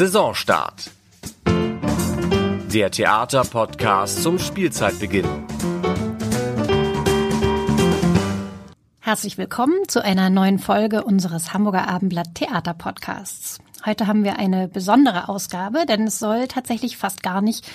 Saisonstart. Der Theaterpodcast zum Spielzeitbeginn. Herzlich willkommen zu einer neuen Folge unseres Hamburger Abendblatt Theater Podcasts. Heute haben wir eine besondere Ausgabe, denn es soll tatsächlich fast gar nicht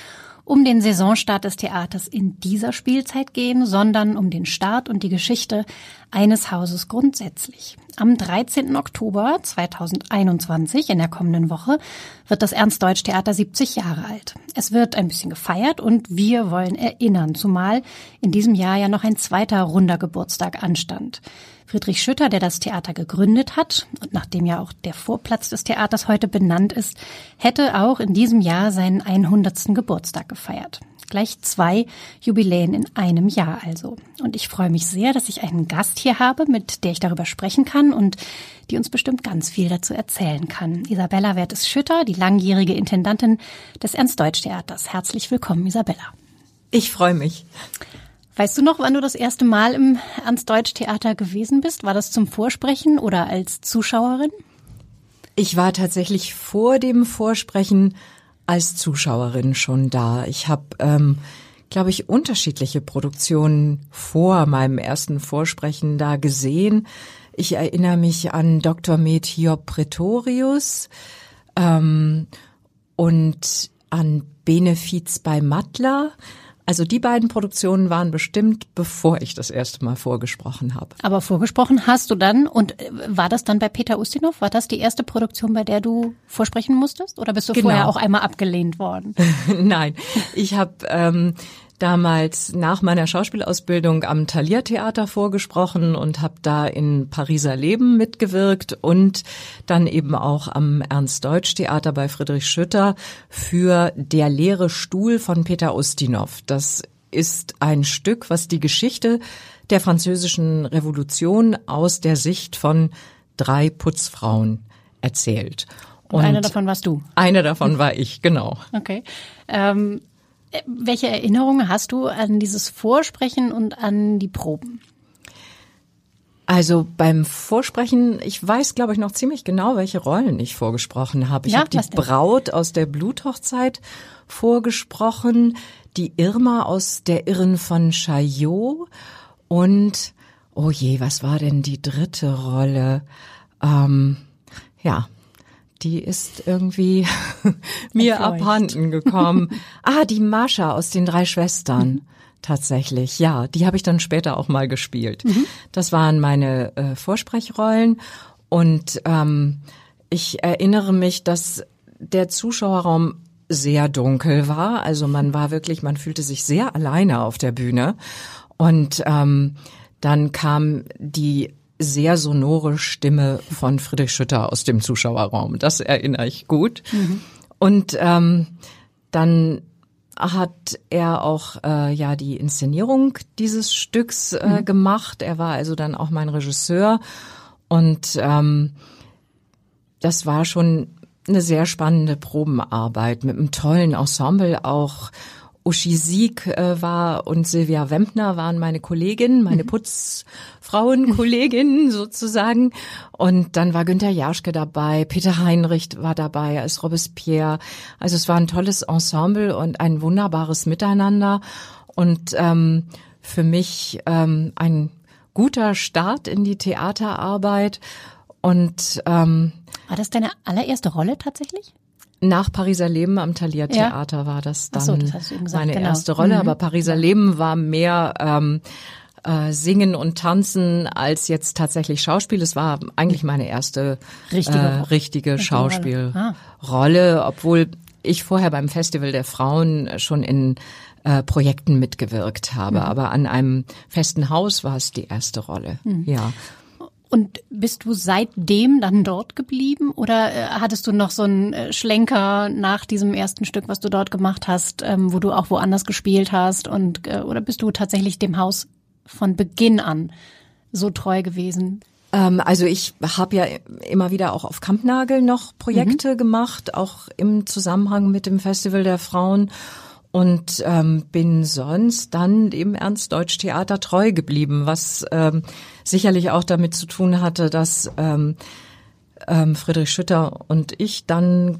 um den Saisonstart des Theaters in dieser Spielzeit gehen, sondern um den Start und die Geschichte eines Hauses grundsätzlich. Am 13. Oktober 2021, in der kommenden Woche, wird das Ernst-Deutsch-Theater 70 Jahre alt. Es wird ein bisschen gefeiert und wir wollen erinnern, zumal in diesem Jahr ja noch ein zweiter runder Geburtstag anstand. Friedrich Schütter, der das Theater gegründet hat und nachdem ja auch der Vorplatz des Theaters heute benannt ist, hätte auch in diesem Jahr seinen 100. Geburtstag gefeiert. Gleich zwei Jubiläen in einem Jahr also. Und ich freue mich sehr, dass ich einen Gast hier habe, mit der ich darüber sprechen kann und die uns bestimmt ganz viel dazu erzählen kann. Isabella Wertes-Schütter, die langjährige Intendantin des Ernst-Deutsch-Theaters. Herzlich willkommen, Isabella. Ich freue mich. Weißt du noch, wann du das erste Mal im Ernst-Deutsch-Theater gewesen bist? War das zum Vorsprechen oder als Zuschauerin? Ich war tatsächlich vor dem Vorsprechen als Zuschauerin schon da. Ich habe, ähm, glaube ich, unterschiedliche Produktionen vor meinem ersten Vorsprechen da gesehen. Ich erinnere mich an Dr. Metior Pretorius ähm, und an Benefiz bei Mattler. Also die beiden Produktionen waren bestimmt, bevor ich das erste Mal vorgesprochen habe. Aber vorgesprochen hast du dann und äh, war das dann bei Peter Ustinov? War das die erste Produktion, bei der du vorsprechen musstest? Oder bist du genau. vorher auch einmal abgelehnt worden? Nein, ich habe ähm, damals nach meiner Schauspielausbildung am Thalia Theater vorgesprochen und habe da in Pariser Leben mitgewirkt und dann eben auch am Ernst Deutsch Theater bei Friedrich Schütter für Der leere Stuhl von Peter Ustinov. Das ist ein Stück, was die Geschichte der französischen Revolution aus der Sicht von drei Putzfrauen erzählt. Und, und eine davon warst du. Eine davon war ich, genau. Okay. Ähm welche Erinnerungen hast du an dieses Vorsprechen und an die Proben? Also beim Vorsprechen, ich weiß, glaube ich, noch ziemlich genau, welche Rollen ich vorgesprochen habe. Ich ja, habe die Braut aus der Bluthochzeit vorgesprochen, die Irma aus der Irren von Chaillot und, oh je, was war denn die dritte Rolle? Ähm, ja, die ist irgendwie mir abhanden gekommen. ah, die Mascha aus den drei Schwestern. Mhm. Tatsächlich, ja, die habe ich dann später auch mal gespielt. Mhm. Das waren meine äh, Vorsprechrollen und ähm, ich erinnere mich, dass der Zuschauerraum sehr dunkel war. Also man war wirklich, man fühlte sich sehr alleine auf der Bühne und ähm, dann kam die sehr sonore Stimme von Friedrich Schütter aus dem Zuschauerraum. Das erinnere ich gut. Mhm. Und ähm, dann hat er auch äh, ja die Inszenierung dieses Stücks äh, mhm. gemacht. Er war also dann auch mein Regisseur und ähm, das war schon eine sehr spannende Probenarbeit mit einem tollen Ensemble auch Uschi Sieg äh, war und Silvia Wempner waren meine Kolleginnen, meine mhm. Putzfrauenkolleginnen sozusagen. Und dann war Günter Jaschke dabei, Peter Heinrich war dabei als Robespierre. Also es war ein tolles Ensemble und ein wunderbares Miteinander. Und ähm, für mich ähm, ein guter Start in die Theaterarbeit. Und ähm, war das deine allererste Rolle tatsächlich? Nach Pariser Leben am Thalia Theater ja. war das dann so, das meine genau. erste Rolle, mhm. aber Pariser Leben war mehr ähm, äh, Singen und Tanzen als jetzt tatsächlich Schauspiel. Es war eigentlich meine erste richtige, äh, richtige Schauspielrolle, ah. obwohl ich vorher beim Festival der Frauen schon in äh, Projekten mitgewirkt habe. Mhm. Aber an einem festen Haus war es die erste Rolle. Mhm. Ja. Und bist du seitdem dann dort geblieben oder äh, hattest du noch so einen äh, Schlenker nach diesem ersten Stück, was du dort gemacht hast, ähm, wo du auch woanders gespielt hast und äh, oder bist du tatsächlich dem Haus von Beginn an so treu gewesen? Ähm, also ich habe ja immer wieder auch auf Kampnagel noch Projekte mhm. gemacht, auch im Zusammenhang mit dem Festival der Frauen und ähm, bin sonst dann dem Ernst-Deutsch-Theater treu geblieben, was ähm, sicherlich auch damit zu tun hatte, dass ähm, ähm, Friedrich Schütter und ich dann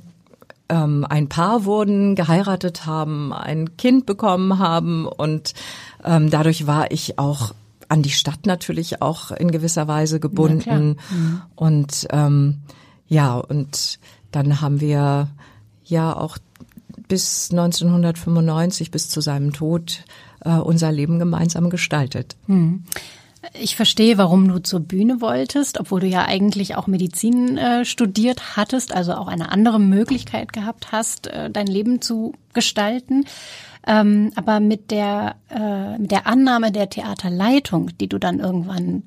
ähm, ein Paar wurden, geheiratet haben, ein Kind bekommen haben und ähm, dadurch war ich auch an die Stadt natürlich auch in gewisser Weise gebunden mhm. und ähm, ja und dann haben wir ja auch bis 1995 bis zu seinem Tod äh, unser Leben gemeinsam gestaltet. Mhm. Ich verstehe, warum du zur Bühne wolltest, obwohl du ja eigentlich auch Medizin äh, studiert hattest, also auch eine andere Möglichkeit gehabt hast, äh, dein Leben zu gestalten. Ähm, aber mit der, äh, mit der Annahme der Theaterleitung, die du dann irgendwann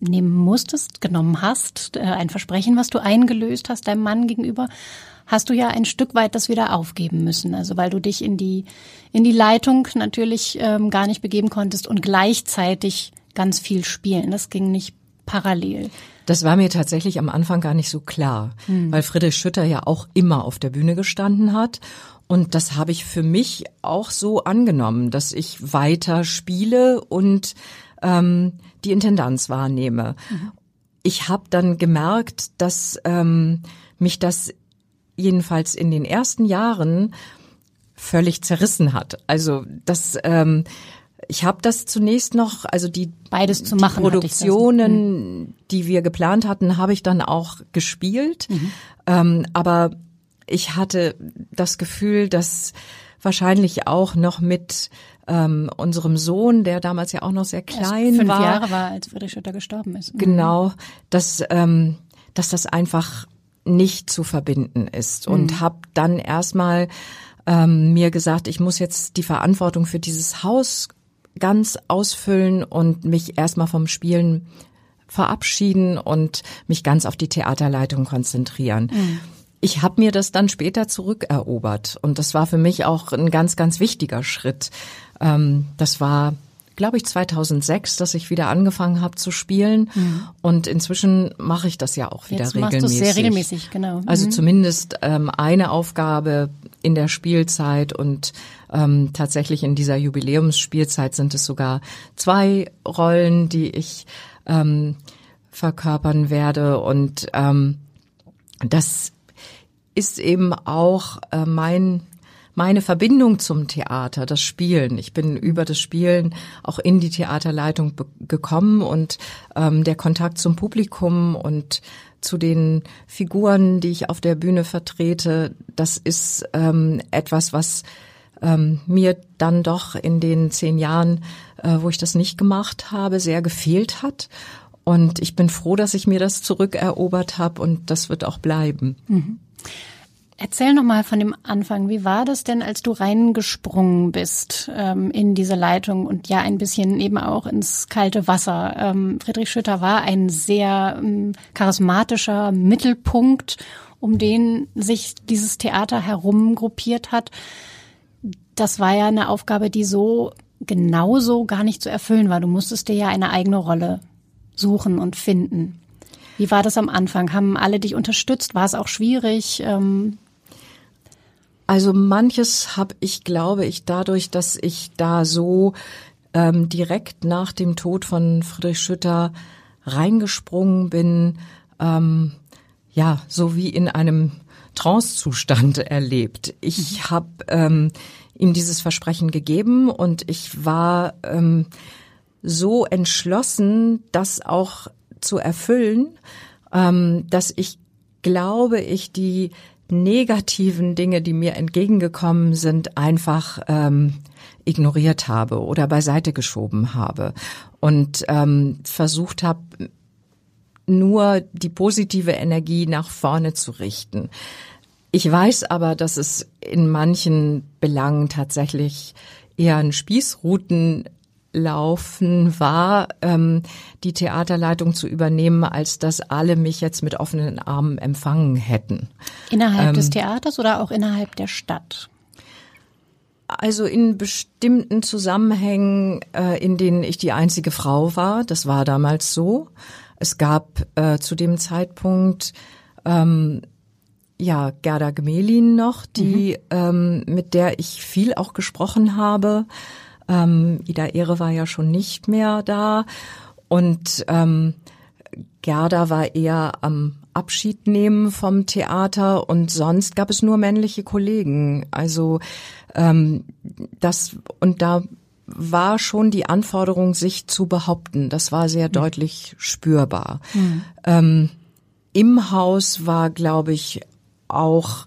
nehmen musstest, genommen hast, äh, ein Versprechen, was du eingelöst hast deinem Mann gegenüber, hast du ja ein Stück weit das wieder aufgeben müssen. Also weil du dich in die, in die Leitung natürlich ähm, gar nicht begeben konntest und gleichzeitig ganz viel spielen. Das ging nicht parallel. Das war mir tatsächlich am Anfang gar nicht so klar, hm. weil Friedrich Schütter ja auch immer auf der Bühne gestanden hat. Und das habe ich für mich auch so angenommen, dass ich weiter spiele und ähm, die Intendanz wahrnehme. Mhm. Ich habe dann gemerkt, dass ähm, mich das jedenfalls in den ersten Jahren völlig zerrissen hat. Also das ähm, ich habe das zunächst noch, also die beides zu machen, die Produktionen, mhm. die wir geplant hatten, habe ich dann auch gespielt. Mhm. Ähm, aber ich hatte das Gefühl, dass wahrscheinlich auch noch mit ähm, unserem Sohn, der damals ja auch noch sehr klein fünf war. Fünf Jahre war, als Friedrich Schütter gestorben ist. Mhm. Genau, dass, ähm, dass das einfach nicht zu verbinden ist. Und mhm. habe dann erstmal ähm, mir gesagt, ich muss jetzt die Verantwortung für dieses Haus ganz ausfüllen und mich erstmal vom Spielen verabschieden und mich ganz auf die Theaterleitung konzentrieren. Mhm. Ich habe mir das dann später zurückerobert und das war für mich auch ein ganz, ganz wichtiger Schritt. Ähm, das war glaube ich, 2006, dass ich wieder angefangen habe zu spielen. Mhm. Und inzwischen mache ich das ja auch wieder Jetzt regelmäßig. Machst sehr regelmäßig, genau. Also mhm. zumindest ähm, eine Aufgabe in der Spielzeit und ähm, tatsächlich in dieser Jubiläumsspielzeit sind es sogar zwei Rollen, die ich ähm, verkörpern werde. Und ähm, das ist eben auch äh, mein meine Verbindung zum Theater, das Spielen. Ich bin über das Spielen auch in die Theaterleitung gekommen und ähm, der Kontakt zum Publikum und zu den Figuren, die ich auf der Bühne vertrete, das ist ähm, etwas, was ähm, mir dann doch in den zehn Jahren, äh, wo ich das nicht gemacht habe, sehr gefehlt hat. Und ich bin froh, dass ich mir das zurückerobert habe und das wird auch bleiben. Mhm. Erzähl noch mal von dem Anfang. Wie war das denn, als du reingesprungen bist ähm, in diese Leitung und ja ein bisschen eben auch ins kalte Wasser? Ähm, Friedrich Schütter war ein sehr ähm, charismatischer Mittelpunkt, um den sich dieses Theater herum gruppiert hat. Das war ja eine Aufgabe, die so genauso gar nicht zu erfüllen war. Du musstest dir ja eine eigene Rolle suchen und finden. Wie war das am Anfang? Haben alle dich unterstützt? War es auch schwierig? Ähm also manches habe ich, glaube ich, dadurch, dass ich da so ähm, direkt nach dem Tod von Friedrich Schütter reingesprungen bin, ähm, ja, so wie in einem Trancezustand erlebt. Ich mhm. habe ähm, ihm dieses Versprechen gegeben und ich war ähm, so entschlossen, das auch zu erfüllen, ähm, dass ich glaube, ich die negativen Dinge, die mir entgegengekommen sind, einfach ähm, ignoriert habe oder beiseite geschoben habe und ähm, versucht habe, nur die positive Energie nach vorne zu richten. Ich weiß aber, dass es in manchen Belangen tatsächlich eher ein Spießruten laufen war, ähm, die Theaterleitung zu übernehmen, als dass alle mich jetzt mit offenen Armen empfangen hätten. Innerhalb ähm, des Theaters oder auch innerhalb der Stadt? Also in bestimmten Zusammenhängen, äh, in denen ich die einzige Frau war, das war damals so. Es gab äh, zu dem Zeitpunkt ähm, ja Gerda Gmelin noch, die mhm. ähm, mit der ich viel auch gesprochen habe. Ähm, Ida Ehre war ja schon nicht mehr da und ähm, Gerda war eher am Abschied nehmen vom Theater und sonst gab es nur männliche Kollegen. Also ähm, das und da war schon die Anforderung, sich zu behaupten. Das war sehr mhm. deutlich spürbar. Mhm. Ähm, Im Haus war, glaube ich, auch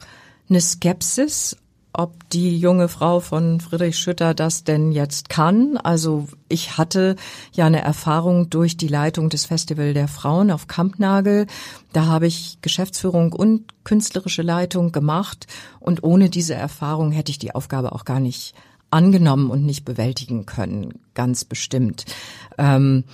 eine Skepsis, ob die junge Frau von Friedrich Schütter das denn jetzt kann. Also ich hatte ja eine Erfahrung durch die Leitung des Festival der Frauen auf Kampnagel. Da habe ich Geschäftsführung und künstlerische Leitung gemacht und ohne diese Erfahrung hätte ich die Aufgabe auch gar nicht angenommen und nicht bewältigen können, ganz bestimmt. Ähm,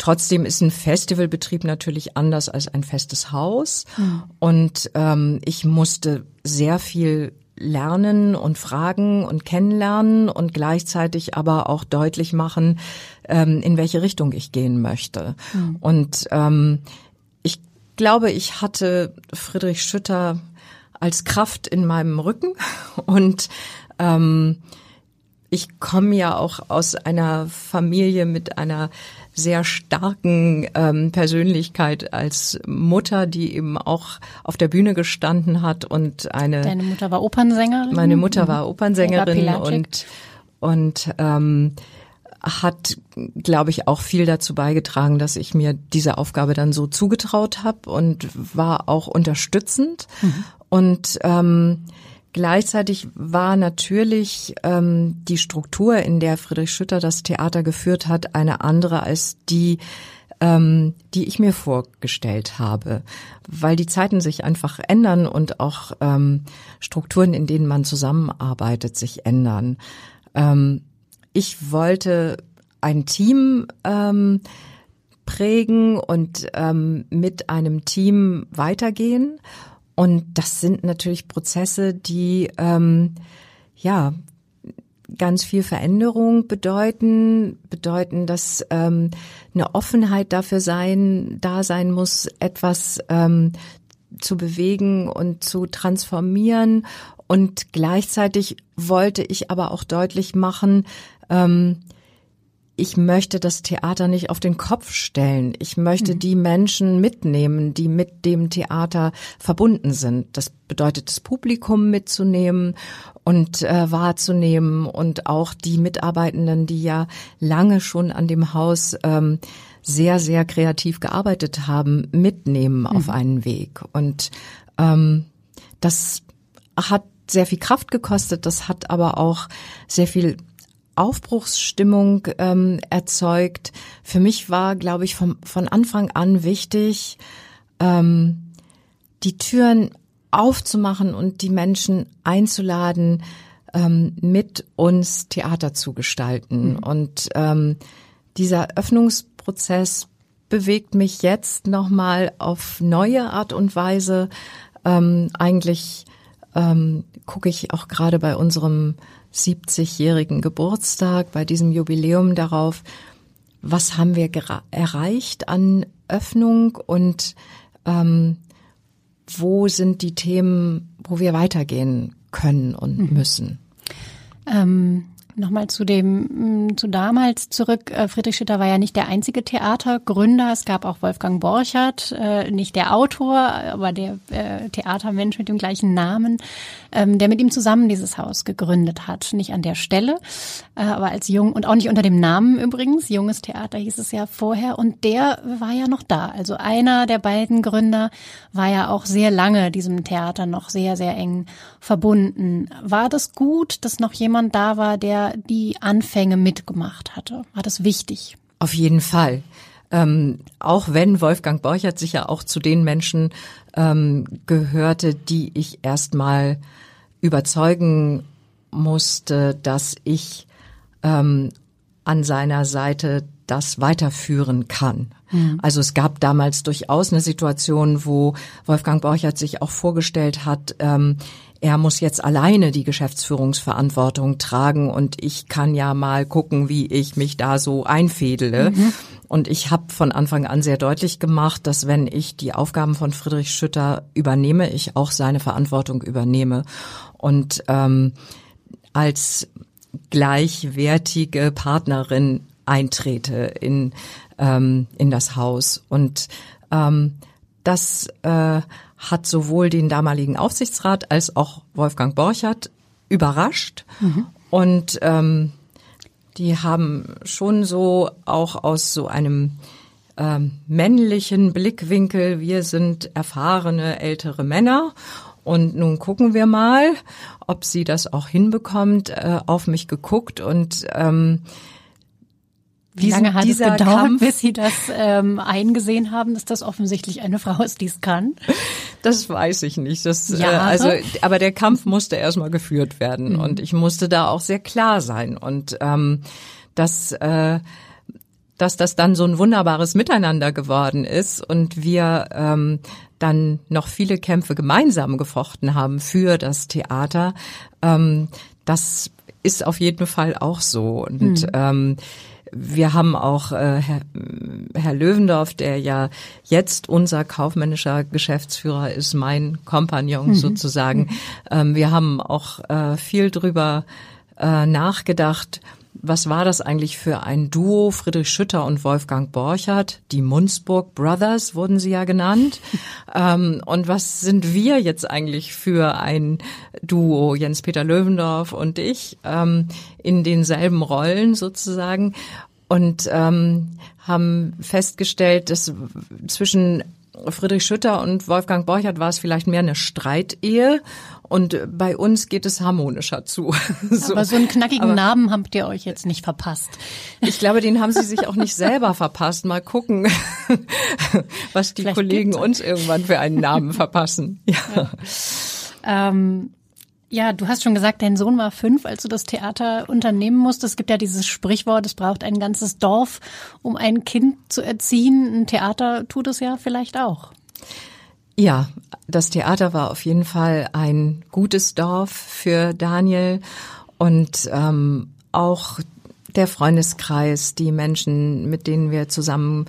Trotzdem ist ein Festivalbetrieb natürlich anders als ein festes Haus. Mhm. Und ähm, ich musste sehr viel lernen und fragen und kennenlernen und gleichzeitig aber auch deutlich machen, ähm, in welche Richtung ich gehen möchte. Mhm. Und ähm, ich glaube, ich hatte Friedrich Schütter als Kraft in meinem Rücken und ähm, ich komme ja auch aus einer Familie mit einer sehr starken ähm, Persönlichkeit als Mutter, die eben auch auf der Bühne gestanden hat und eine. Deine Mutter war Opernsängerin. Meine Mutter war Opernsängerin und und ähm, hat, glaube ich, auch viel dazu beigetragen, dass ich mir diese Aufgabe dann so zugetraut habe und war auch unterstützend mhm. und ähm, Gleichzeitig war natürlich ähm, die Struktur, in der Friedrich Schütter das Theater geführt hat, eine andere als die, ähm, die ich mir vorgestellt habe, weil die Zeiten sich einfach ändern und auch ähm, Strukturen, in denen man zusammenarbeitet, sich ändern. Ähm, ich wollte ein Team ähm, prägen und ähm, mit einem Team weitergehen und das sind natürlich Prozesse, die ähm, ja ganz viel Veränderung bedeuten, bedeuten, dass ähm, eine Offenheit dafür sein, da sein muss, etwas ähm, zu bewegen und zu transformieren. Und gleichzeitig wollte ich aber auch deutlich machen, ähm, ich möchte das Theater nicht auf den Kopf stellen. Ich möchte mhm. die Menschen mitnehmen, die mit dem Theater verbunden sind. Das bedeutet, das Publikum mitzunehmen und äh, wahrzunehmen und auch die Mitarbeitenden, die ja lange schon an dem Haus ähm, sehr, sehr kreativ gearbeitet haben, mitnehmen mhm. auf einen Weg. Und ähm, das hat sehr viel Kraft gekostet, das hat aber auch sehr viel Aufbruchsstimmung ähm, erzeugt. Für mich war, glaube ich, vom, von Anfang an wichtig, ähm, die Türen aufzumachen und die Menschen einzuladen, ähm, mit uns Theater zu gestalten. Mhm. Und ähm, dieser Öffnungsprozess bewegt mich jetzt nochmal auf neue Art und Weise. Ähm, eigentlich ähm, gucke ich auch gerade bei unserem 70-jährigen Geburtstag, bei diesem Jubiläum darauf, was haben wir erreicht an Öffnung und ähm, wo sind die Themen, wo wir weitergehen können und mhm. müssen. Ähm, Nochmal zu dem, mm, zu damals zurück. Äh, Friedrich Schütter war ja nicht der einzige Theatergründer. Es gab auch Wolfgang Borchert, äh, nicht der Autor, aber der äh, Theatermensch mit dem gleichen Namen, ähm, der mit ihm zusammen dieses Haus gegründet hat. Nicht an der Stelle, aber als jung und auch nicht unter dem Namen übrigens. Junges Theater hieß es ja vorher. Und der war ja noch da. Also einer der beiden Gründer war ja auch sehr lange diesem Theater noch sehr, sehr eng verbunden. War das gut, dass noch jemand da war, der die Anfänge mitgemacht hatte? War das wichtig? Auf jeden Fall. Ähm, auch wenn Wolfgang Borchert sicher auch zu den Menschen ähm, gehörte, die ich erstmal überzeugen musste, dass ich ähm, an seiner Seite das weiterführen kann. Mhm. Also es gab damals durchaus eine Situation, wo Wolfgang Borchert sich auch vorgestellt hat, ähm, er muss jetzt alleine die Geschäftsführungsverantwortung tragen und ich kann ja mal gucken, wie ich mich da so einfädele. Mhm. Und ich habe von Anfang an sehr deutlich gemacht, dass wenn ich die Aufgaben von Friedrich Schütter übernehme, ich auch seine Verantwortung übernehme. Und ähm, als gleichwertige Partnerin eintrete in, ähm, in das Haus. Und ähm, das äh, hat sowohl den damaligen Aufsichtsrat als auch Wolfgang Borchert überrascht. Mhm. Und ähm, die haben schon so auch aus so einem ähm, männlichen Blickwinkel, wir sind erfahrene ältere Männer und nun gucken wir mal, ob sie das auch hinbekommt, äh, auf mich geguckt und ähm, wie lange hat es gedauert, Kampf, bis Sie das ähm, eingesehen haben, dass das offensichtlich eine Frau ist, die es kann? Das weiß ich nicht. Das, äh, also, aber der Kampf musste erstmal geführt werden mhm. und ich musste da auch sehr klar sein und ähm, das äh, dass das dann so ein wunderbares Miteinander geworden ist und wir ähm, dann noch viele Kämpfe gemeinsam gefochten haben für das Theater. Ähm, das ist auf jeden Fall auch so. Und mhm. ähm, wir haben auch äh, Herr, Herr Löwendorf, der ja jetzt unser kaufmännischer Geschäftsführer ist, mein Kompagnon mhm. sozusagen. Ähm, wir haben auch äh, viel drüber äh, nachgedacht, was war das eigentlich für ein Duo? Friedrich Schütter und Wolfgang Borchert, die Munzburg Brothers wurden sie ja genannt. ähm, und was sind wir jetzt eigentlich für ein Duo, Jens-Peter Löwendorf und ich, ähm, in denselben Rollen sozusagen? Und ähm, haben festgestellt, dass zwischen Friedrich Schütter und Wolfgang Borchert war es vielleicht mehr eine Streitehe und bei uns geht es harmonischer zu. so. Aber so einen knackigen Aber Namen habt ihr euch jetzt nicht verpasst. Ich glaube, den haben sie sich auch nicht selber verpasst. Mal gucken, was die vielleicht Kollegen uns irgendwann für einen Namen verpassen. Ja. ja. Ähm, ja, du hast schon gesagt, dein Sohn war fünf, als du das Theater unternehmen musstest. Es gibt ja dieses Sprichwort, es braucht ein ganzes Dorf, um ein Kind zu erziehen. Ein Theater tut es ja vielleicht auch. Ja, das Theater war auf jeden Fall ein gutes Dorf für Daniel und ähm, auch der Freundeskreis, die Menschen, mit denen wir zusammen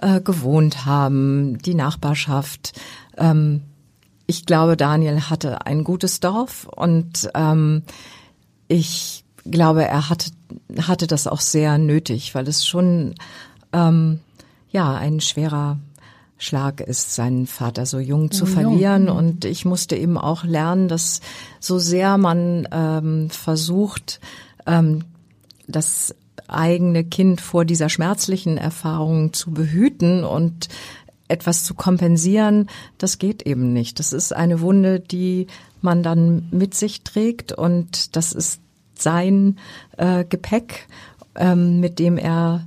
äh, gewohnt haben, die Nachbarschaft. Ähm, ich glaube, Daniel hatte ein gutes Dorf und ähm, ich glaube, er hatte, hatte das auch sehr nötig, weil es schon ähm, ja ein schwerer Schlag ist, seinen Vater so jung zu jung. verlieren. Und ich musste eben auch lernen, dass so sehr man ähm, versucht, ähm, das eigene Kind vor dieser schmerzlichen Erfahrung zu behüten und etwas zu kompensieren, das geht eben nicht. Das ist eine Wunde, die man dann mit sich trägt und das ist sein äh, Gepäck, ähm, mit dem er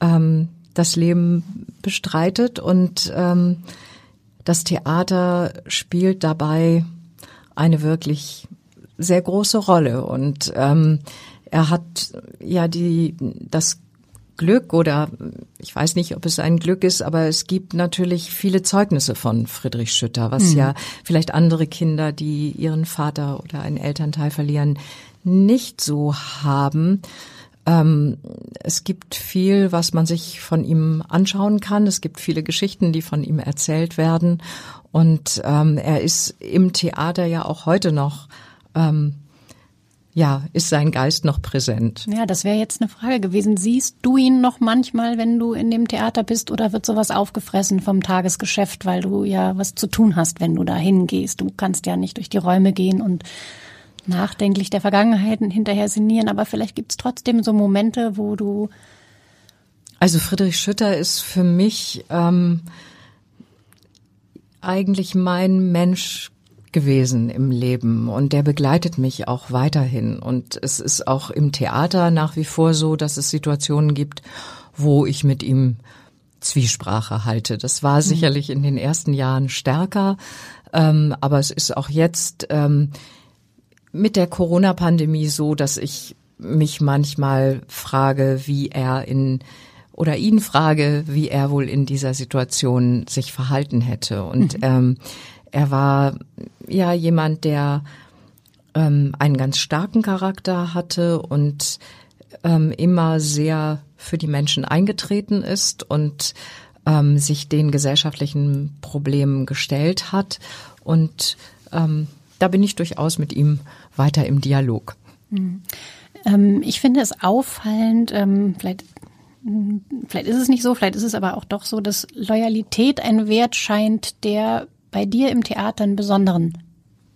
ähm, das Leben bestreitet und ähm, das Theater spielt dabei eine wirklich sehr große Rolle und ähm, er hat ja die das Glück oder ich weiß nicht, ob es ein Glück ist, aber es gibt natürlich viele Zeugnisse von Friedrich Schütter, was mhm. ja vielleicht andere Kinder, die ihren Vater oder einen Elternteil verlieren, nicht so haben. Ähm, es gibt viel, was man sich von ihm anschauen kann. Es gibt viele Geschichten, die von ihm erzählt werden. Und ähm, er ist im Theater ja auch heute noch ähm, ja, ist sein Geist noch präsent? Ja, das wäre jetzt eine Frage gewesen. Siehst du ihn noch manchmal, wenn du in dem Theater bist, oder wird sowas aufgefressen vom Tagesgeschäft, weil du ja was zu tun hast, wenn du da hingehst? Du kannst ja nicht durch die Räume gehen und nachdenklich der Vergangenheit hinterher sinnieren, aber vielleicht gibt's trotzdem so Momente, wo du. Also Friedrich Schütter ist für mich ähm, eigentlich mein Mensch gewesen im Leben und der begleitet mich auch weiterhin. Und es ist auch im Theater nach wie vor so, dass es Situationen gibt, wo ich mit ihm Zwiesprache halte. Das war mhm. sicherlich in den ersten Jahren stärker, ähm, aber es ist auch jetzt ähm, mit der Corona-Pandemie so, dass ich mich manchmal frage, wie er in oder ihn frage, wie er wohl in dieser Situation sich verhalten hätte. Und mhm. ähm, er war ja jemand, der ähm, einen ganz starken Charakter hatte und ähm, immer sehr für die Menschen eingetreten ist und ähm, sich den gesellschaftlichen Problemen gestellt hat. Und ähm, da bin ich durchaus mit ihm weiter im Dialog. Mhm. Ähm, ich finde es auffallend, ähm, vielleicht hm, vielleicht ist es nicht so, vielleicht ist es aber auch doch so, dass Loyalität ein Wert scheint, der bei dir im Theater einen besonderen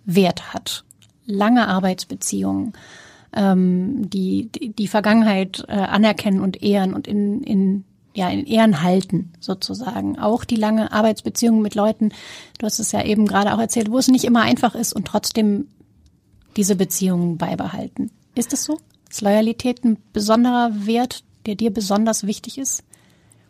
Wert hat. Lange Arbeitsbeziehungen, ähm, die, die, die Vergangenheit äh, anerkennen und ehren und in, in ja, in Ehren halten, sozusagen. Auch die lange Arbeitsbeziehung mit Leuten, du hast es ja eben gerade auch erzählt, wo es nicht immer einfach ist und trotzdem diese Beziehungen beibehalten. Ist das so? Ist Loyalität ein besonderer Wert, der dir besonders wichtig ist?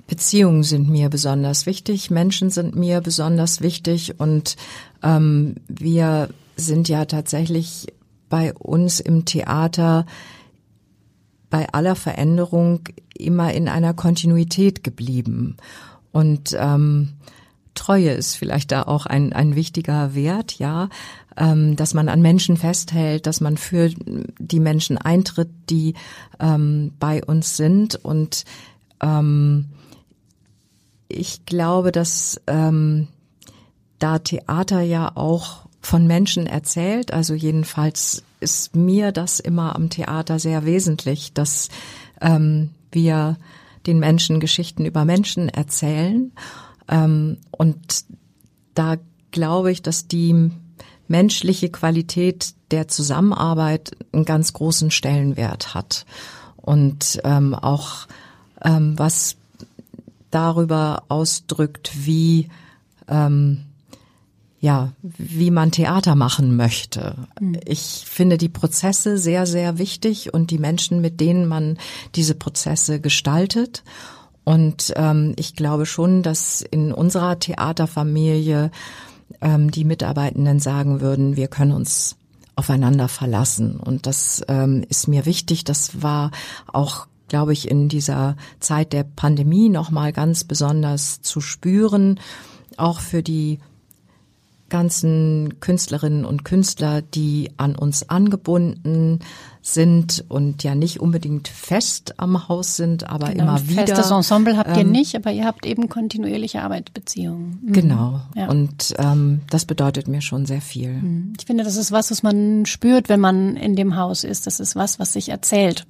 Beziehungen sind mir besonders wichtig, Menschen sind mir besonders wichtig und ähm, wir sind ja tatsächlich bei uns im Theater bei aller Veränderung immer in einer Kontinuität geblieben. Und ähm, Treue ist vielleicht da auch ein, ein wichtiger Wert, ja, ähm, dass man an Menschen festhält, dass man für die Menschen eintritt, die ähm, bei uns sind. Und ähm, ich glaube, dass ähm, da Theater ja auch von Menschen erzählt, also jedenfalls ist mir das immer am Theater sehr wesentlich, dass ähm, wir den Menschen Geschichten über Menschen erzählen. Ähm, und da glaube ich, dass die menschliche Qualität der Zusammenarbeit einen ganz großen Stellenwert hat. Und ähm, auch ähm, was darüber ausdrückt, wie ähm, ja, wie man Theater machen möchte. Mhm. Ich finde die Prozesse sehr, sehr wichtig und die Menschen, mit denen man diese Prozesse gestaltet. Und ähm, ich glaube schon, dass in unserer Theaterfamilie ähm, die Mitarbeitenden sagen würden, wir können uns aufeinander verlassen. Und das ähm, ist mir wichtig. Das war auch glaube ich, in dieser Zeit der Pandemie nochmal ganz besonders zu spüren, auch für die ganzen Künstlerinnen und Künstler, die an uns angebunden sind und ja nicht unbedingt fest am Haus sind, aber genau, immer wieder. Festes Ensemble habt ihr ähm, nicht, aber ihr habt eben kontinuierliche Arbeitsbeziehungen. Mhm. Genau. Ja. Und ähm, das bedeutet mir schon sehr viel. Mhm. Ich finde, das ist was, was man spürt, wenn man in dem Haus ist. Das ist was, was sich erzählt,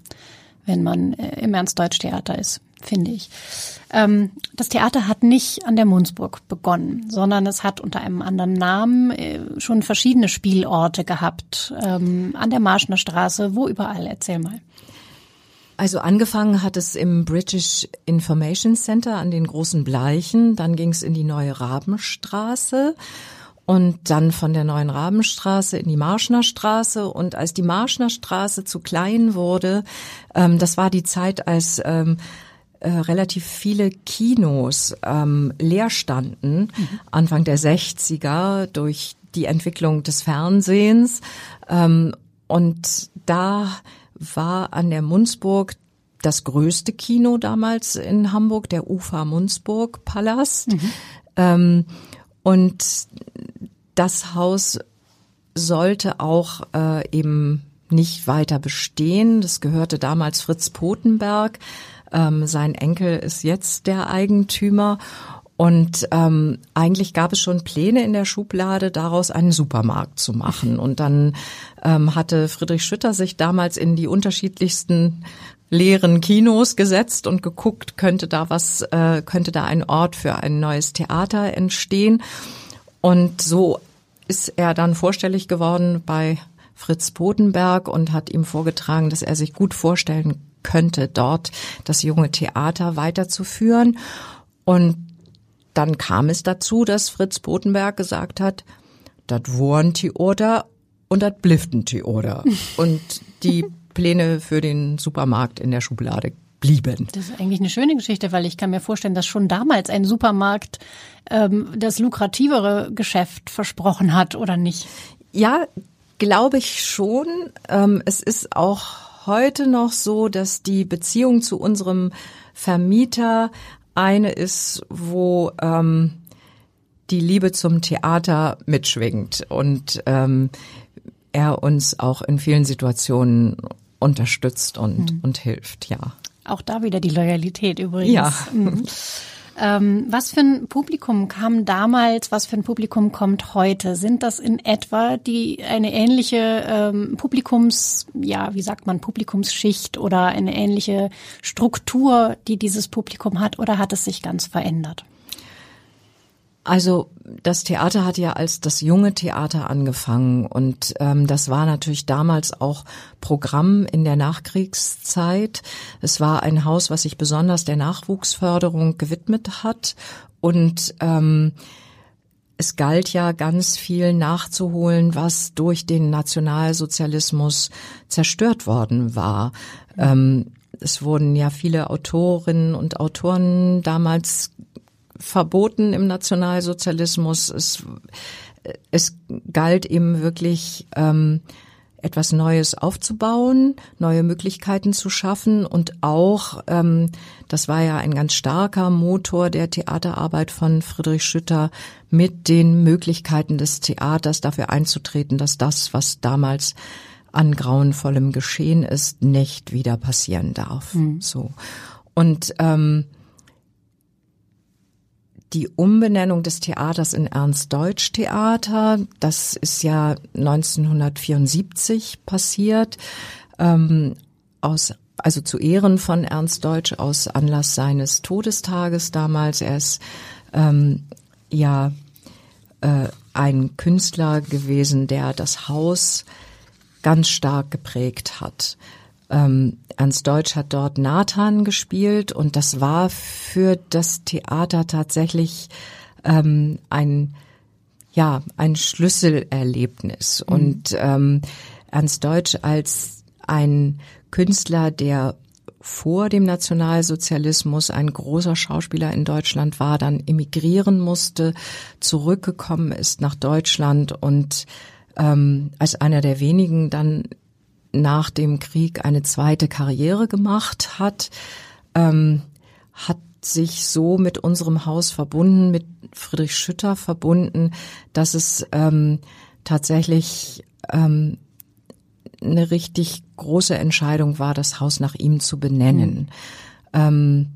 wenn man äh, im Ernst-Deutsch-Theater ist finde ich. Ähm, das Theater hat nicht an der Mundsburg begonnen, sondern es hat unter einem anderen Namen äh, schon verschiedene Spielorte gehabt. Ähm, an der Marschner Straße, wo überall? Erzähl mal. Also angefangen hat es im British Information Center an den großen Bleichen, dann ging es in die neue Rabenstraße und dann von der neuen Rabenstraße in die Marschner Straße. Und als die Marschner Straße zu klein wurde, ähm, das war die Zeit, als ähm, äh, relativ viele Kinos ähm, leer standen, mhm. Anfang der 60er durch die Entwicklung des Fernsehens. Ähm, und da war an der Munzburg das größte Kino damals in Hamburg, der Ufa Munzburg Palast. Mhm. Ähm, und das Haus sollte auch äh, eben nicht weiter bestehen. Das gehörte damals Fritz Potenberg. Ähm, sein Enkel ist jetzt der Eigentümer. Und ähm, eigentlich gab es schon Pläne in der Schublade, daraus einen Supermarkt zu machen. Und dann ähm, hatte Friedrich Schütter sich damals in die unterschiedlichsten leeren Kinos gesetzt und geguckt, könnte da was, äh, könnte da ein Ort für ein neues Theater entstehen. Und so ist er dann vorstellig geworden bei Fritz Bodenberg und hat ihm vorgetragen, dass er sich gut vorstellen könnte, dort das junge Theater weiterzuführen. Und dann kam es dazu, dass Fritz Botenberg gesagt hat, das waren Theater und das bliften Theater. Und die Pläne für den Supermarkt in der Schublade blieben. Das ist eigentlich eine schöne Geschichte, weil ich kann mir vorstellen, dass schon damals ein Supermarkt ähm, das lukrativere Geschäft versprochen hat, oder nicht? Ja, glaube ich schon. Ähm, es ist auch heute noch so, dass die Beziehung zu unserem Vermieter eine ist, wo ähm, die Liebe zum Theater mitschwingt und ähm, er uns auch in vielen Situationen unterstützt und, mhm. und hilft, ja. Auch da wieder die Loyalität übrigens. Ja. Mhm. Ähm, was für ein Publikum kam damals, was für ein Publikum kommt heute? Sind das in etwa die eine ähnliche ähm, Publikums, ja, wie sagt man, Publikumsschicht oder eine ähnliche Struktur, die dieses Publikum hat, oder hat es sich ganz verändert? Also das Theater hat ja als das junge Theater angefangen und ähm, das war natürlich damals auch Programm in der Nachkriegszeit. Es war ein Haus, was sich besonders der Nachwuchsförderung gewidmet hat und ähm, es galt ja ganz viel nachzuholen, was durch den Nationalsozialismus zerstört worden war. Ähm, es wurden ja viele Autorinnen und Autoren damals verboten im Nationalsozialismus. Es, es galt eben wirklich ähm, etwas Neues aufzubauen, neue Möglichkeiten zu schaffen und auch, ähm, das war ja ein ganz starker Motor der Theaterarbeit von Friedrich Schütter, mit den Möglichkeiten des Theaters dafür einzutreten, dass das, was damals an grauenvollem Geschehen ist, nicht wieder passieren darf. Mhm. So und ähm, die Umbenennung des Theaters in Ernst-Deutsch-Theater. Das ist ja 1974 passiert, ähm, aus, also zu Ehren von Ernst Deutsch aus Anlass seines Todestages damals. Er ist ähm, ja äh, ein Künstler gewesen, der das Haus ganz stark geprägt hat. Ähm, Ernst Deutsch hat dort Nathan gespielt und das war für das Theater tatsächlich ähm, ein ja ein Schlüsselerlebnis mhm. und ähm, Ernst Deutsch als ein Künstler, der vor dem Nationalsozialismus ein großer Schauspieler in Deutschland war, dann emigrieren musste, zurückgekommen ist nach Deutschland und ähm, als einer der wenigen dann nach dem Krieg eine zweite Karriere gemacht hat, ähm, hat sich so mit unserem Haus verbunden, mit Friedrich Schütter verbunden, dass es ähm, tatsächlich ähm, eine richtig große Entscheidung war, das Haus nach ihm zu benennen. Mhm. Ähm,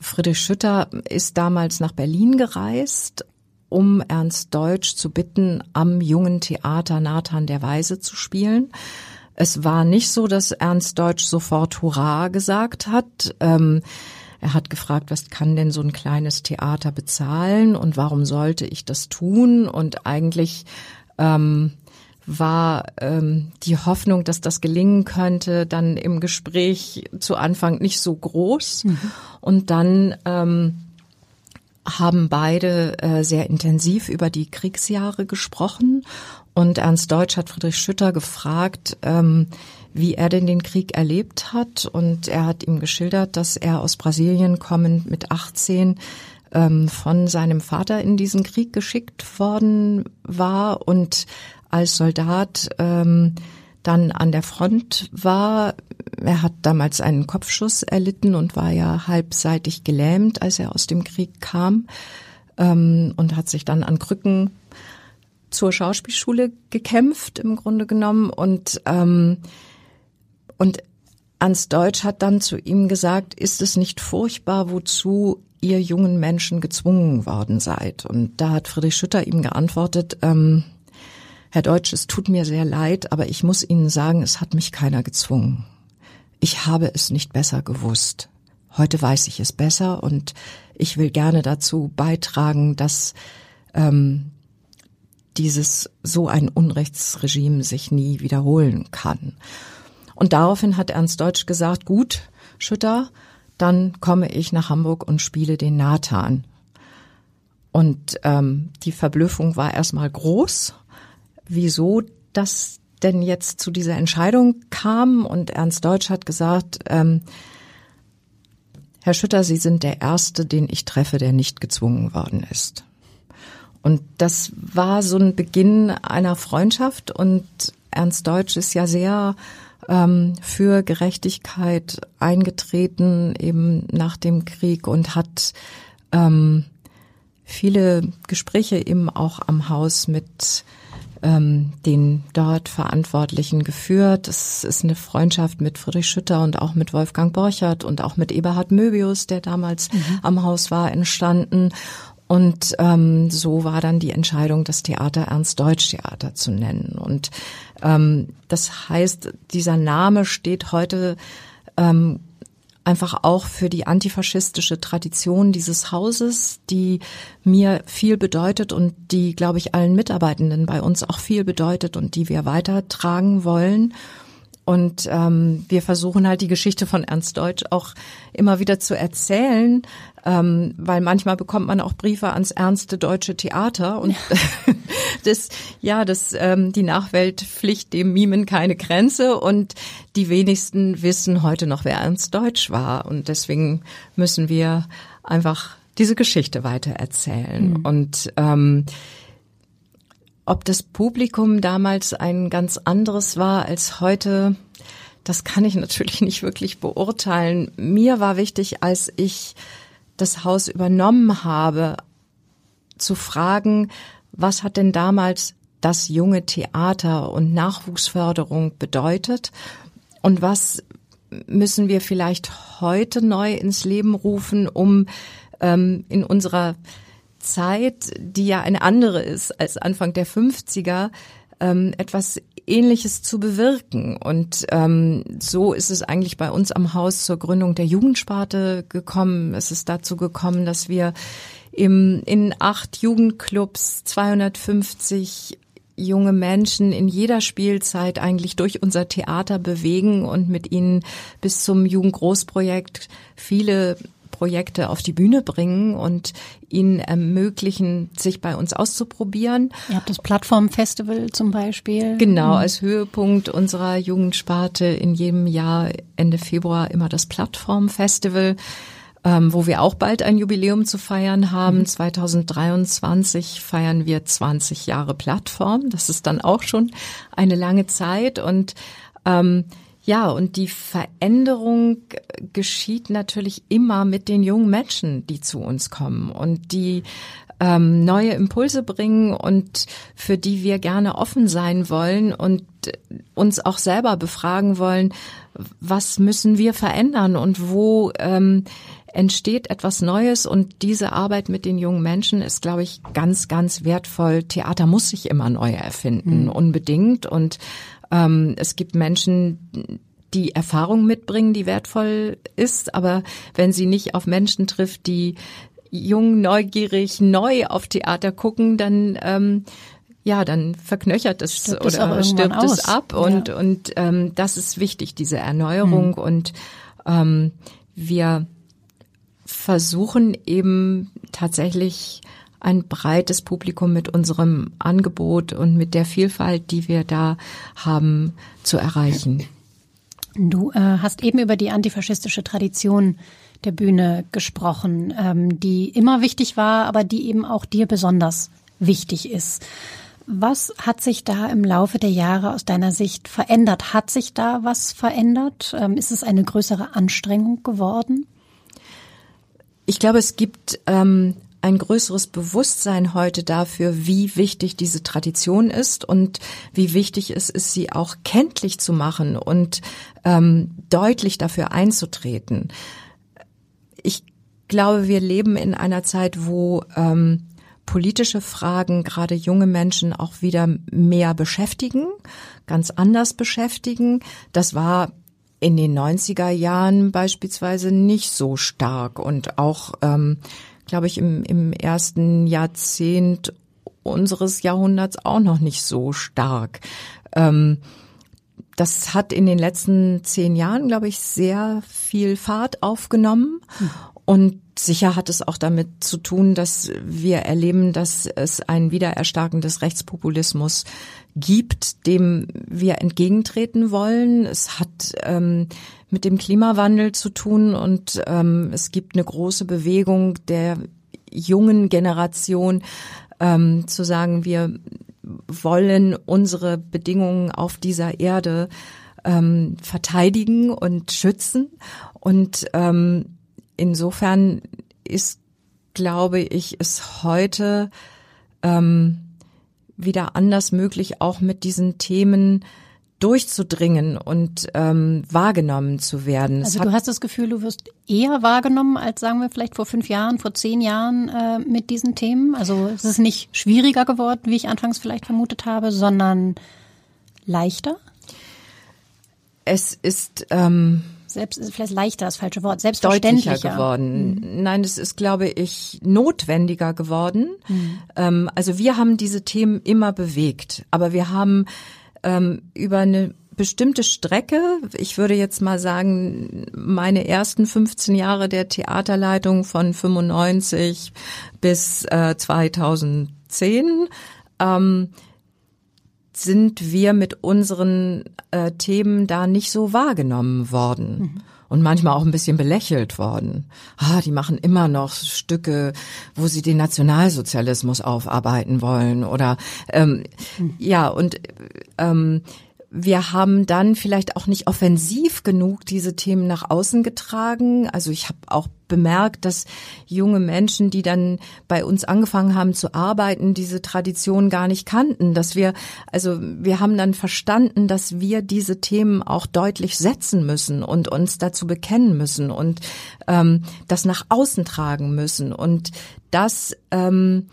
Friedrich Schütter ist damals nach Berlin gereist, um Ernst Deutsch zu bitten, am jungen Theater Nathan der Weise zu spielen. Es war nicht so, dass Ernst Deutsch sofort Hurra gesagt hat. Ähm, er hat gefragt, was kann denn so ein kleines Theater bezahlen und warum sollte ich das tun? Und eigentlich ähm, war ähm, die Hoffnung, dass das gelingen könnte, dann im Gespräch zu Anfang nicht so groß. Mhm. Und dann ähm, haben beide äh, sehr intensiv über die Kriegsjahre gesprochen und Ernst Deutsch hat Friedrich Schütter gefragt, ähm, wie er denn den Krieg erlebt hat. Und er hat ihm geschildert, dass er aus Brasilien kommend mit 18 ähm, von seinem Vater in diesen Krieg geschickt worden war und als Soldat ähm, dann an der Front war. Er hat damals einen Kopfschuss erlitten und war ja halbseitig gelähmt, als er aus dem Krieg kam ähm, und hat sich dann an Krücken zur Schauspielschule gekämpft im Grunde genommen und ähm, und Ernst Deutsch hat dann zu ihm gesagt, ist es nicht furchtbar, wozu ihr jungen Menschen gezwungen worden seid? Und da hat Friedrich Schütter ihm geantwortet, ähm, Herr Deutsch, es tut mir sehr leid, aber ich muss Ihnen sagen, es hat mich keiner gezwungen. Ich habe es nicht besser gewusst. Heute weiß ich es besser und ich will gerne dazu beitragen, dass ähm, dieses so ein Unrechtsregime sich nie wiederholen kann. Und daraufhin hat Ernst Deutsch gesagt, gut, Schütter, dann komme ich nach Hamburg und spiele den Nathan. Und ähm, die Verblüffung war erstmal groß, wieso das denn jetzt zu dieser Entscheidung kam. Und Ernst Deutsch hat gesagt, ähm, Herr Schütter, Sie sind der Erste, den ich treffe, der nicht gezwungen worden ist. Und das war so ein Beginn einer Freundschaft und Ernst Deutsch ist ja sehr ähm, für Gerechtigkeit eingetreten, eben nach dem Krieg und hat ähm, viele Gespräche eben auch am Haus mit ähm, den dort Verantwortlichen geführt. Es ist eine Freundschaft mit Friedrich Schütter und auch mit Wolfgang Borchert und auch mit Eberhard Möbius, der damals mhm. am Haus war, entstanden. Und ähm, so war dann die Entscheidung, das Theater Ernst Deutsch Theater zu nennen. Und ähm, das heißt, dieser Name steht heute ähm, einfach auch für die antifaschistische Tradition dieses Hauses, die mir viel bedeutet und die, glaube ich, allen Mitarbeitenden bei uns auch viel bedeutet und die wir weitertragen wollen. Und ähm, wir versuchen halt die Geschichte von Ernst Deutsch auch immer wieder zu erzählen, ähm, weil manchmal bekommt man auch Briefe ans ernste deutsche Theater und ja. das ja das ähm, die Nachwelt pflicht dem Mimen keine Grenze und die wenigsten wissen heute noch wer Ernst Deutsch war und deswegen müssen wir einfach diese Geschichte weiter erzählen mhm. und ähm, ob das Publikum damals ein ganz anderes war als heute, das kann ich natürlich nicht wirklich beurteilen. Mir war wichtig, als ich das Haus übernommen habe, zu fragen, was hat denn damals das junge Theater und Nachwuchsförderung bedeutet und was müssen wir vielleicht heute neu ins Leben rufen, um ähm, in unserer Zeit, die ja eine andere ist als Anfang der 50er, ähm, etwas Ähnliches zu bewirken. Und ähm, so ist es eigentlich bei uns am Haus zur Gründung der Jugendsparte gekommen. Es ist dazu gekommen, dass wir im, in acht Jugendclubs 250 junge Menschen in jeder Spielzeit eigentlich durch unser Theater bewegen und mit ihnen bis zum Jugendgroßprojekt viele Projekte auf die Bühne bringen und ihnen ermöglichen, sich bei uns auszuprobieren. Ihr habt das Plattformfestival zum Beispiel. Genau, mhm. als Höhepunkt unserer Jugendsparte in jedem Jahr Ende Februar immer das Plattformfestival. Ähm, wo wir auch bald ein Jubiläum zu feiern haben. Mhm. 2023 feiern wir 20 Jahre Plattform. Das ist dann auch schon eine lange Zeit und ähm, ja, und die Veränderung geschieht natürlich immer mit den jungen Menschen, die zu uns kommen und die ähm, neue Impulse bringen und für die wir gerne offen sein wollen und uns auch selber befragen wollen, was müssen wir verändern und wo ähm, entsteht etwas Neues und diese Arbeit mit den jungen Menschen ist, glaube ich, ganz, ganz wertvoll. Theater muss sich immer neu erfinden, mhm. unbedingt. Und ähm, es gibt Menschen, die Erfahrung mitbringen, die wertvoll ist, aber wenn sie nicht auf Menschen trifft, die jung, neugierig, neu auf Theater gucken, dann ähm, ja, dann verknöchert es stirbt oder es stirbt aus. es ab und ja. und ähm, das ist wichtig, diese Erneuerung mhm. und ähm, wir versuchen eben tatsächlich ein breites Publikum mit unserem Angebot und mit der Vielfalt, die wir da haben, zu erreichen. Du äh, hast eben über die antifaschistische Tradition der Bühne gesprochen, ähm, die immer wichtig war, aber die eben auch dir besonders wichtig ist. Was hat sich da im Laufe der Jahre aus deiner Sicht verändert? Hat sich da was verändert? Ähm, ist es eine größere Anstrengung geworden? Ich glaube, es gibt ähm, ein größeres Bewusstsein heute dafür, wie wichtig diese Tradition ist und wie wichtig es ist, sie auch kenntlich zu machen und ähm, deutlich dafür einzutreten. Ich glaube, wir leben in einer Zeit, wo ähm, politische Fragen gerade junge Menschen auch wieder mehr beschäftigen, ganz anders beschäftigen. Das war in den 90er Jahren beispielsweise nicht so stark und auch ähm, glaube ich, im, im ersten Jahrzehnt unseres Jahrhunderts auch noch nicht so stark. Ähm, das hat in den letzten zehn Jahren, glaube ich, sehr viel Fahrt aufgenommen. Mhm. Und sicher hat es auch damit zu tun, dass wir erleben, dass es ein Wiedererstarken des Rechtspopulismus gibt, dem wir entgegentreten wollen. Es hat ähm, mit dem Klimawandel zu tun und ähm, es gibt eine große Bewegung der jungen Generation ähm, zu sagen, wir wollen unsere Bedingungen auf dieser Erde ähm, verteidigen und schützen. Und ähm, insofern ist, glaube ich, es heute ähm, wieder anders möglich, auch mit diesen Themen durchzudringen und ähm, wahrgenommen zu werden. Also du hast das Gefühl, du wirst eher wahrgenommen als sagen wir vielleicht vor fünf Jahren, vor zehn Jahren äh, mit diesen Themen. Also es ist nicht schwieriger geworden, wie ich anfangs vielleicht vermutet habe, sondern leichter. Es ist ähm, selbst vielleicht leichter das falsche Wort, selbstverständlicher deutlicher geworden. Mhm. Nein, es ist, glaube ich, notwendiger geworden. Mhm. Ähm, also wir haben diese Themen immer bewegt, aber wir haben ähm, über eine bestimmte Strecke, ich würde jetzt mal sagen, meine ersten 15 Jahre der Theaterleitung von 95 bis äh, 2010, ähm, sind wir mit unseren äh, Themen da nicht so wahrgenommen worden. Mhm. Und manchmal auch ein bisschen belächelt worden. Ah, die machen immer noch Stücke, wo sie den Nationalsozialismus aufarbeiten wollen. Oder ähm, mhm. ja, und ähm, wir haben dann vielleicht auch nicht offensiv genug diese Themen nach außen getragen. Also ich habe auch bemerkt, dass junge Menschen, die dann bei uns angefangen haben zu arbeiten, diese Tradition gar nicht kannten. Dass wir, also wir haben dann verstanden, dass wir diese Themen auch deutlich setzen müssen und uns dazu bekennen müssen und ähm, das nach außen tragen müssen. Und das ähm,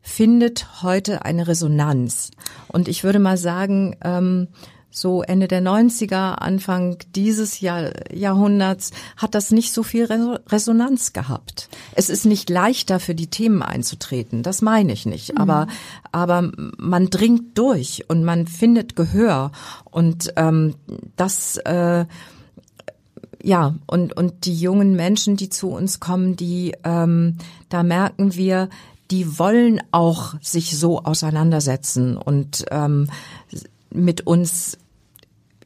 findet heute eine Resonanz. Und ich würde mal sagen, ähm, so Ende der 90er, Anfang dieses Jahr, Jahrhunderts, hat das nicht so viel Resonanz gehabt. Es ist nicht leichter für die Themen einzutreten, das meine ich nicht. Mhm. Aber, aber man dringt durch und man findet Gehör. Und ähm, das äh, ja, und, und die jungen Menschen, die zu uns kommen, die, ähm, da merken wir, die wollen auch sich so auseinandersetzen und ähm, mit uns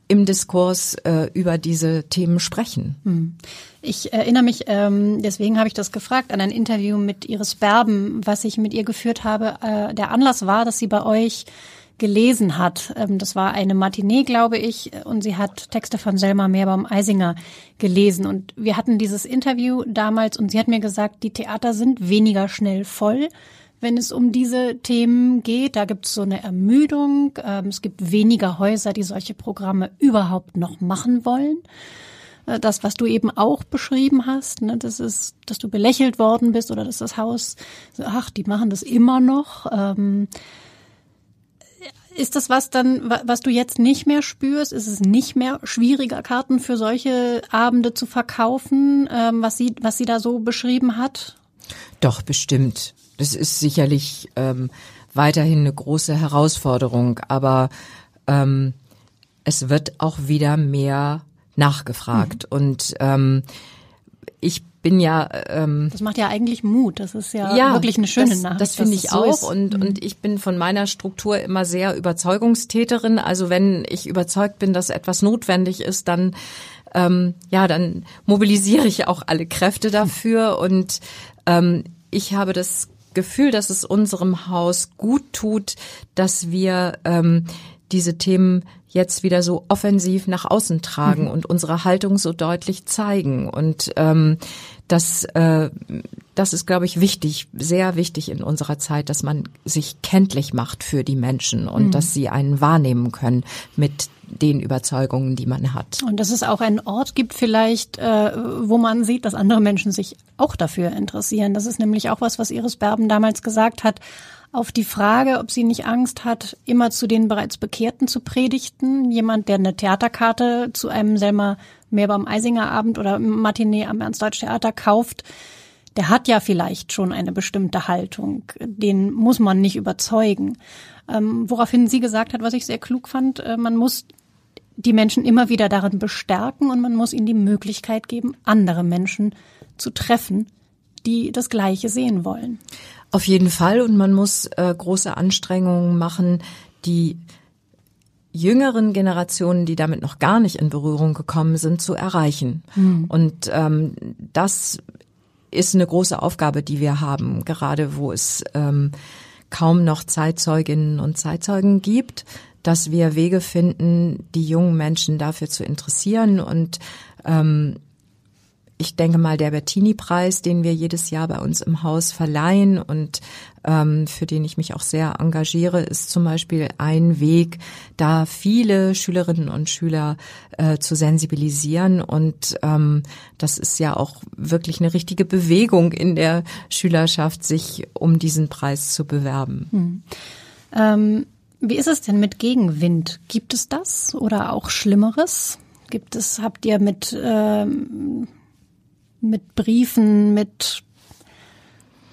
im Diskurs äh, über diese Themen sprechen. Hm. Ich erinnere mich, ähm, deswegen habe ich das gefragt, an ein Interview mit Iris Berben, was ich mit ihr geführt habe. Äh, der Anlass war, dass sie bei euch gelesen hat. Ähm, das war eine Matinee, glaube ich, und sie hat Texte von Selma Meerbaum-Eisinger gelesen. Und wir hatten dieses Interview damals und sie hat mir gesagt, die Theater sind weniger schnell voll wenn es um diese Themen geht. Da gibt es so eine Ermüdung. Ähm, es gibt weniger Häuser, die solche Programme überhaupt noch machen wollen. Äh, das, was du eben auch beschrieben hast, ne, das ist, dass du belächelt worden bist oder dass das Haus, ach, die machen das immer noch. Ähm, ist das was dann, was du jetzt nicht mehr spürst? Ist es nicht mehr schwieriger, Karten für solche Abende zu verkaufen, ähm, was sie, was sie da so beschrieben hat? Doch, bestimmt. Das ist sicherlich ähm, weiterhin eine große Herausforderung, aber ähm, es wird auch wieder mehr nachgefragt. Mhm. Und ähm, ich bin ja. Ähm, das macht ja eigentlich Mut. Das ist ja, ja wirklich eine schöne das, Nachricht. Das finde ich so auch. Ist. Und, mhm. und ich bin von meiner Struktur immer sehr Überzeugungstäterin. Also wenn ich überzeugt bin, dass etwas notwendig ist, dann ähm, ja, dann mobilisiere ich auch alle Kräfte dafür. Und ähm, ich habe das Gefühl, dass es unserem Haus gut tut, dass wir ähm, diese Themen jetzt wieder so offensiv nach außen tragen mhm. und unsere Haltung so deutlich zeigen. Und ähm, das, äh, das ist, glaube ich, wichtig, sehr wichtig in unserer Zeit, dass man sich kenntlich macht für die Menschen und mhm. dass sie einen wahrnehmen können mit den Überzeugungen, die man hat. Und dass es auch einen Ort gibt vielleicht, äh, wo man sieht, dass andere Menschen sich auch dafür interessieren. Das ist nämlich auch was, was Iris Berben damals gesagt hat. Auf die Frage, ob sie nicht Angst hat, immer zu den bereits Bekehrten zu predigten. Jemand, der eine Theaterkarte zu einem Selma Meerbaum Eisinger Abend oder Matinee am Ernst-Deutsch-Theater kauft, der hat ja vielleicht schon eine bestimmte Haltung. Den muss man nicht überzeugen. Ähm, woraufhin sie gesagt hat, was ich sehr klug fand, äh, man muss die Menschen immer wieder darin bestärken und man muss ihnen die Möglichkeit geben, andere Menschen zu treffen, die das Gleiche sehen wollen. Auf jeden Fall und man muss äh, große Anstrengungen machen, die jüngeren Generationen, die damit noch gar nicht in Berührung gekommen sind, zu erreichen. Mhm. Und ähm, das ist eine große Aufgabe, die wir haben, gerade wo es ähm, kaum noch Zeitzeuginnen und Zeitzeugen gibt dass wir Wege finden, die jungen Menschen dafür zu interessieren. Und ähm, ich denke mal, der Bertini-Preis, den wir jedes Jahr bei uns im Haus verleihen und ähm, für den ich mich auch sehr engagiere, ist zum Beispiel ein Weg, da viele Schülerinnen und Schüler äh, zu sensibilisieren. Und ähm, das ist ja auch wirklich eine richtige Bewegung in der Schülerschaft, sich um diesen Preis zu bewerben. Hm. Ähm, wie ist es denn mit Gegenwind? Gibt es das oder auch Schlimmeres? Gibt es, habt ihr mit, ähm, mit Briefen, mit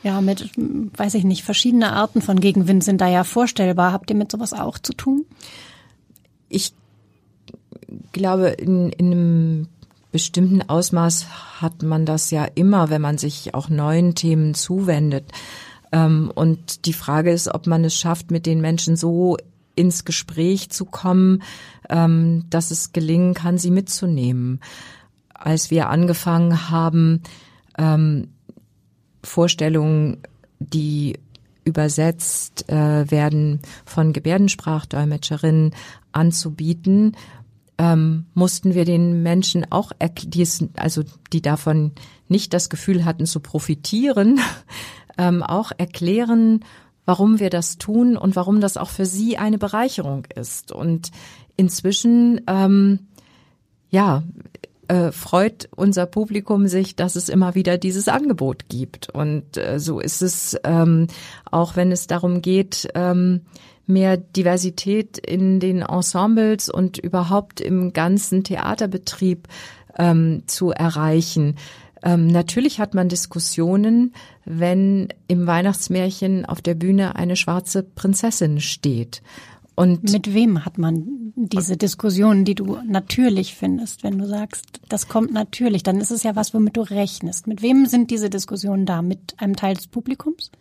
ja, mit, weiß ich nicht, verschiedene Arten von Gegenwind sind da ja vorstellbar. Habt ihr mit sowas auch zu tun? Ich glaube, in, in einem bestimmten Ausmaß hat man das ja immer, wenn man sich auch neuen Themen zuwendet. Ähm, und die Frage ist, ob man es schafft, mit den Menschen so ins Gespräch zu kommen, ähm, dass es gelingen kann, sie mitzunehmen. Als wir angefangen haben, ähm, Vorstellungen, die übersetzt äh, werden von Gebärdensprachdolmetscherinnen anzubieten, ähm, mussten wir den Menschen auch, die es, also die davon nicht das Gefühl hatten zu profitieren, ähm, auch erklären, warum wir das tun und warum das auch für sie eine Bereicherung ist. Und inzwischen, ähm, ja, äh, freut unser Publikum sich, dass es immer wieder dieses Angebot gibt. Und äh, so ist es ähm, auch, wenn es darum geht, ähm, mehr Diversität in den Ensembles und überhaupt im ganzen Theaterbetrieb ähm, zu erreichen. Ähm, natürlich hat man Diskussionen, wenn im Weihnachtsmärchen auf der Bühne eine schwarze Prinzessin steht. Und mit wem hat man diese Diskussionen, die du natürlich findest, wenn du sagst, das kommt natürlich, dann ist es ja was, womit du rechnest. Mit wem sind diese Diskussionen da? Mit einem Teil des Publikums?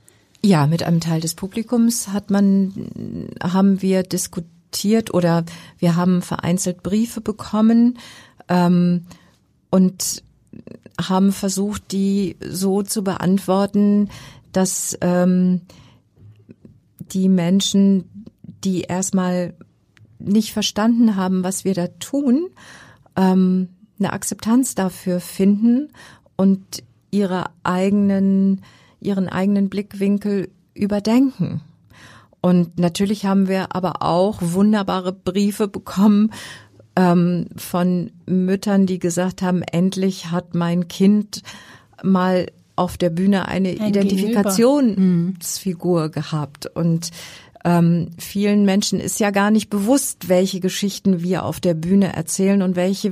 Ja, mit einem Teil des Publikums hat man, haben wir diskutiert oder wir haben vereinzelt Briefe bekommen ähm, und haben versucht, die so zu beantworten, dass ähm, die Menschen, die erstmal nicht verstanden haben, was wir da tun, ähm, eine Akzeptanz dafür finden und ihre eigenen, ihren eigenen Blickwinkel überdenken. Und natürlich haben wir aber auch wunderbare Briefe bekommen ähm, von Müttern, die gesagt haben, endlich hat mein Kind mal auf der Bühne eine Ein Identifikationsfigur gehabt. Und ähm, vielen Menschen ist ja gar nicht bewusst, welche Geschichten wir auf der Bühne erzählen und welche,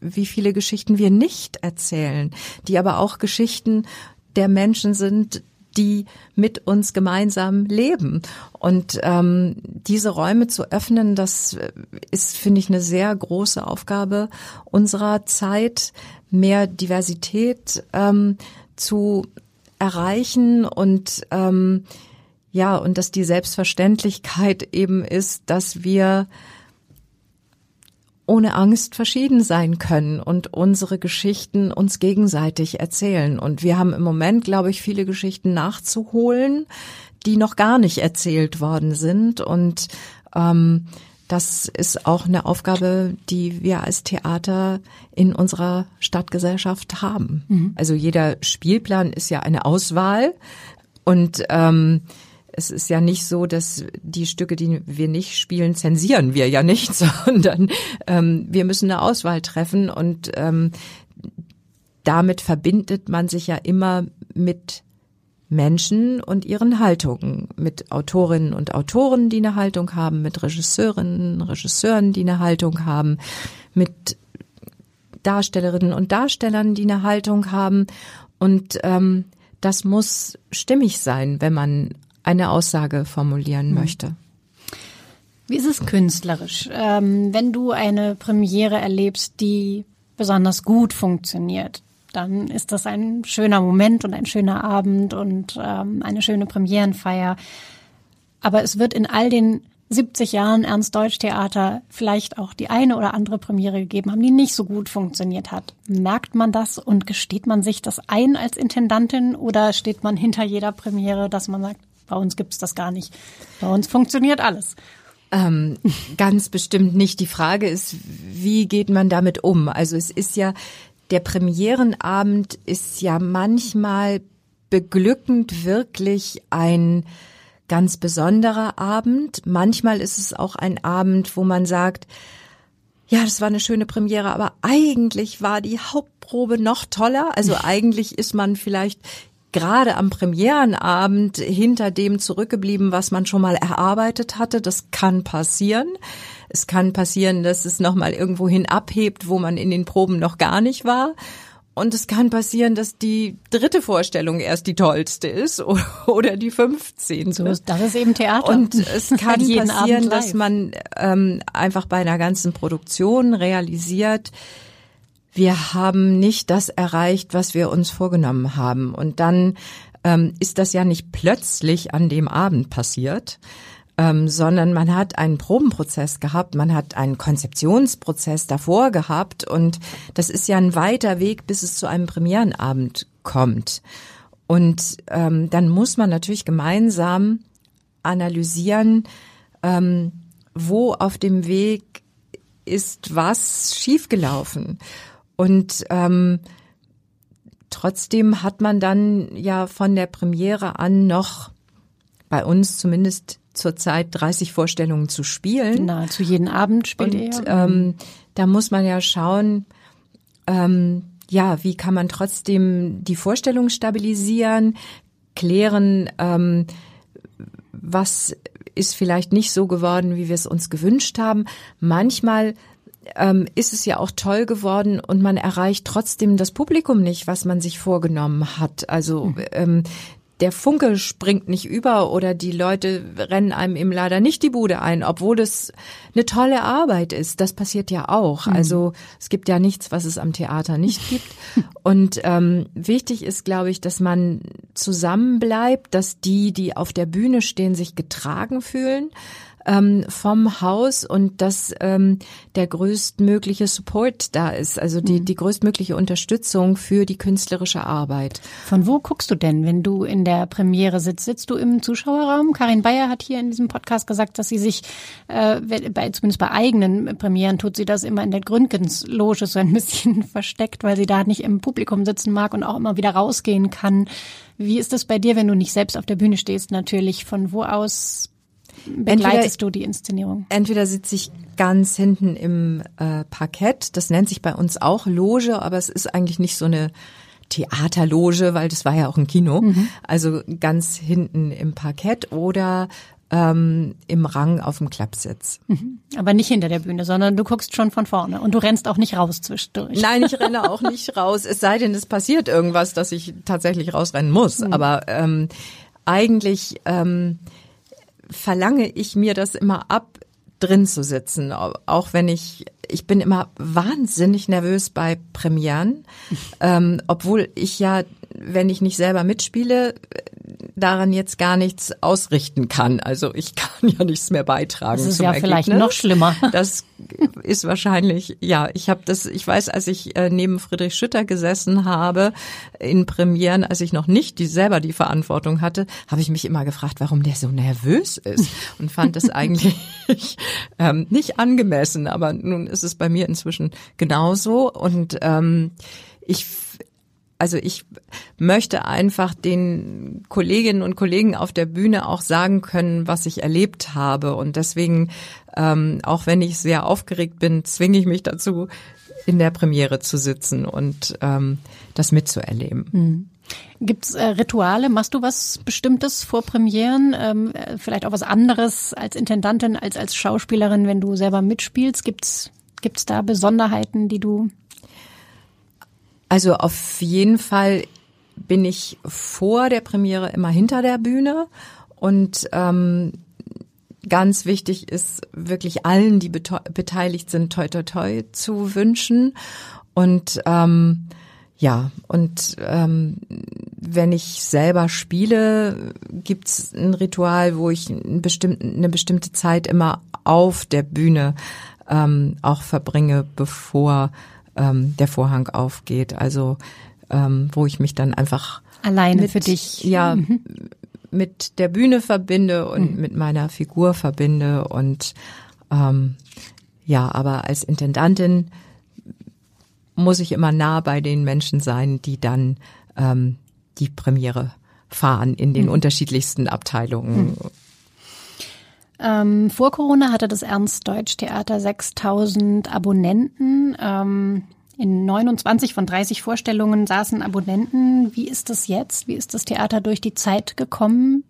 wie viele Geschichten wir nicht erzählen, die aber auch Geschichten der Menschen sind, die mit uns gemeinsam leben. Und ähm, diese Räume zu öffnen, das ist, finde ich, eine sehr große Aufgabe unserer Zeit, mehr Diversität ähm, zu erreichen und ähm, ja, und dass die Selbstverständlichkeit eben ist, dass wir ohne Angst verschieden sein können und unsere Geschichten uns gegenseitig erzählen. Und wir haben im Moment, glaube ich, viele Geschichten nachzuholen, die noch gar nicht erzählt worden sind. Und ähm, das ist auch eine Aufgabe, die wir als Theater in unserer Stadtgesellschaft haben. Mhm. Also jeder Spielplan ist ja eine Auswahl und ähm, es ist ja nicht so, dass die Stücke, die wir nicht spielen, zensieren wir ja nicht, sondern ähm, wir müssen eine Auswahl treffen und ähm, damit verbindet man sich ja immer mit Menschen und ihren Haltungen, mit Autorinnen und Autoren, die eine Haltung haben, mit Regisseurinnen, Regisseuren, die eine Haltung haben, mit Darstellerinnen und Darstellern, die eine Haltung haben. Und ähm, das muss stimmig sein, wenn man eine Aussage formulieren mhm. möchte. Wie ist es künstlerisch, ähm, wenn du eine Premiere erlebst, die besonders gut funktioniert? Dann ist das ein schöner Moment und ein schöner Abend und ähm, eine schöne Premierenfeier. Aber es wird in all den 70 Jahren Ernst Deutsch Theater vielleicht auch die eine oder andere Premiere gegeben haben, die nicht so gut funktioniert hat. Merkt man das und gesteht man sich das ein als Intendantin oder steht man hinter jeder Premiere, dass man sagt, bei uns gibt's das gar nicht. Bei uns funktioniert alles. Ähm, ganz bestimmt nicht. Die Frage ist, wie geht man damit um? Also es ist ja, der Premierenabend ist ja manchmal beglückend wirklich ein ganz besonderer Abend. Manchmal ist es auch ein Abend, wo man sagt, ja, das war eine schöne Premiere, aber eigentlich war die Hauptprobe noch toller. Also eigentlich ist man vielleicht gerade am Premierenabend hinter dem zurückgeblieben, was man schon mal erarbeitet hatte. Das kann passieren. Es kann passieren, dass es nochmal irgendwohin abhebt, wo man in den Proben noch gar nicht war. Und es kann passieren, dass die dritte Vorstellung erst die tollste ist oder die 15. So ist, das ist eben Theater. Und es kann passieren, dass man ähm, einfach bei einer ganzen Produktion realisiert, wir haben nicht das erreicht, was wir uns vorgenommen haben. Und dann ähm, ist das ja nicht plötzlich an dem Abend passiert, ähm, sondern man hat einen Probenprozess gehabt, man hat einen Konzeptionsprozess davor gehabt und das ist ja ein weiter Weg, bis es zu einem Premierenabend kommt. Und ähm, dann muss man natürlich gemeinsam analysieren, ähm, wo auf dem Weg ist was schiefgelaufen. Und ähm, trotzdem hat man dann ja von der Premiere an noch bei uns zumindest zurzeit 30 Vorstellungen zu spielen. Nahezu jeden Abend spielt Und, er. Ähm, da muss man ja schauen, ähm, ja, wie kann man trotzdem die Vorstellung stabilisieren, klären, ähm, was ist vielleicht nicht so geworden, wie wir es uns gewünscht haben. Manchmal ähm, ist es ja auch toll geworden und man erreicht trotzdem das Publikum nicht, was man sich vorgenommen hat. Also mhm. ähm, der Funke springt nicht über oder die Leute rennen einem eben leider nicht die Bude ein, obwohl es eine tolle Arbeit ist. Das passiert ja auch. Mhm. Also es gibt ja nichts, was es am Theater nicht gibt. Und ähm, wichtig ist, glaube ich, dass man zusammenbleibt, dass die, die auf der Bühne stehen, sich getragen fühlen ähm, vom Haus und dass ähm, der größtmögliche Support da ist, also die, mhm. die größtmögliche Unterstützung für die künstlerische Arbeit. Von wo guckst du denn, wenn du in der Premiere sitzt? Sitzt du im Zuschauerraum? Karin Bayer hat hier in diesem Podcast gesagt, dass sie sich, äh, bei, zumindest bei eigenen Premieren tut sie das immer in der Gründgens-Loge so ein bisschen versteckt, weil sie da nicht im Publikum sitzen mag und auch immer wieder rausgehen kann. Wie ist das bei dir, wenn du nicht selbst auf der Bühne stehst, natürlich? Von wo aus begleitest entweder, du die Inszenierung? Entweder sitze ich ganz hinten im äh, Parkett, das nennt sich bei uns auch Loge, aber es ist eigentlich nicht so eine Theaterloge, weil das war ja auch ein Kino. Mhm. Also ganz hinten im Parkett oder ähm, im Rang auf dem Klappsitz. Mhm. Aber nicht hinter der Bühne, sondern du guckst schon von vorne und du rennst auch nicht raus zwischendurch. Nein, ich renne auch nicht raus, es sei denn, es passiert irgendwas, dass ich tatsächlich rausrennen muss. Mhm. Aber ähm, eigentlich ähm, verlange ich mir das immer ab, drin zu sitzen, auch wenn ich ich bin immer wahnsinnig nervös bei Premieren, ähm, obwohl ich ja, wenn ich nicht selber mitspiele, daran jetzt gar nichts ausrichten kann. Also ich kann ja nichts mehr beitragen. Das ist ja Ergebnis. vielleicht noch schlimmer. Das ist wahrscheinlich, ja, ich habe das, ich weiß, als ich äh, neben Friedrich Schütter gesessen habe in Premieren, als ich noch nicht die, selber die Verantwortung hatte, habe ich mich immer gefragt, warum der so nervös ist und fand es eigentlich ähm, nicht angemessen. Aber nun ist es bei mir inzwischen genauso und ähm, ich also ich möchte einfach den Kolleginnen und Kollegen auf der Bühne auch sagen können, was ich erlebt habe. Und deswegen, ähm, auch wenn ich sehr aufgeregt bin, zwinge ich mich dazu, in der Premiere zu sitzen und ähm, das mitzuerleben. Mhm. Gibt's äh, Rituale? Machst du was Bestimmtes vor Premieren? Ähm, äh, vielleicht auch was anderes als Intendantin, als als Schauspielerin, wenn du selber mitspielst? Gibt's gibt's da Besonderheiten, die du also auf jeden Fall bin ich vor der Premiere immer hinter der Bühne. Und ähm, ganz wichtig ist wirklich allen, die beteiligt sind, toi toi toi zu wünschen. Und ähm, ja, und ähm, wenn ich selber spiele, gibt's ein Ritual, wo ich ein eine bestimmte Zeit immer auf der Bühne ähm, auch verbringe, bevor ähm, der Vorhang aufgeht. Also ähm, wo ich mich dann einfach alleine mit, für dich ja mhm. mit der Bühne verbinde und mhm. mit meiner Figur verbinde und ähm, ja, aber als Intendantin muss ich immer nah bei den Menschen sein, die dann ähm, die Premiere fahren in den mhm. unterschiedlichsten Abteilungen. Ähm, vor Corona hatte das Ernst-Deutsch-Theater 6000 Abonnenten. Ähm, in 29 von 30 Vorstellungen saßen Abonnenten. Wie ist das jetzt? Wie ist das Theater durch die Zeit gekommen?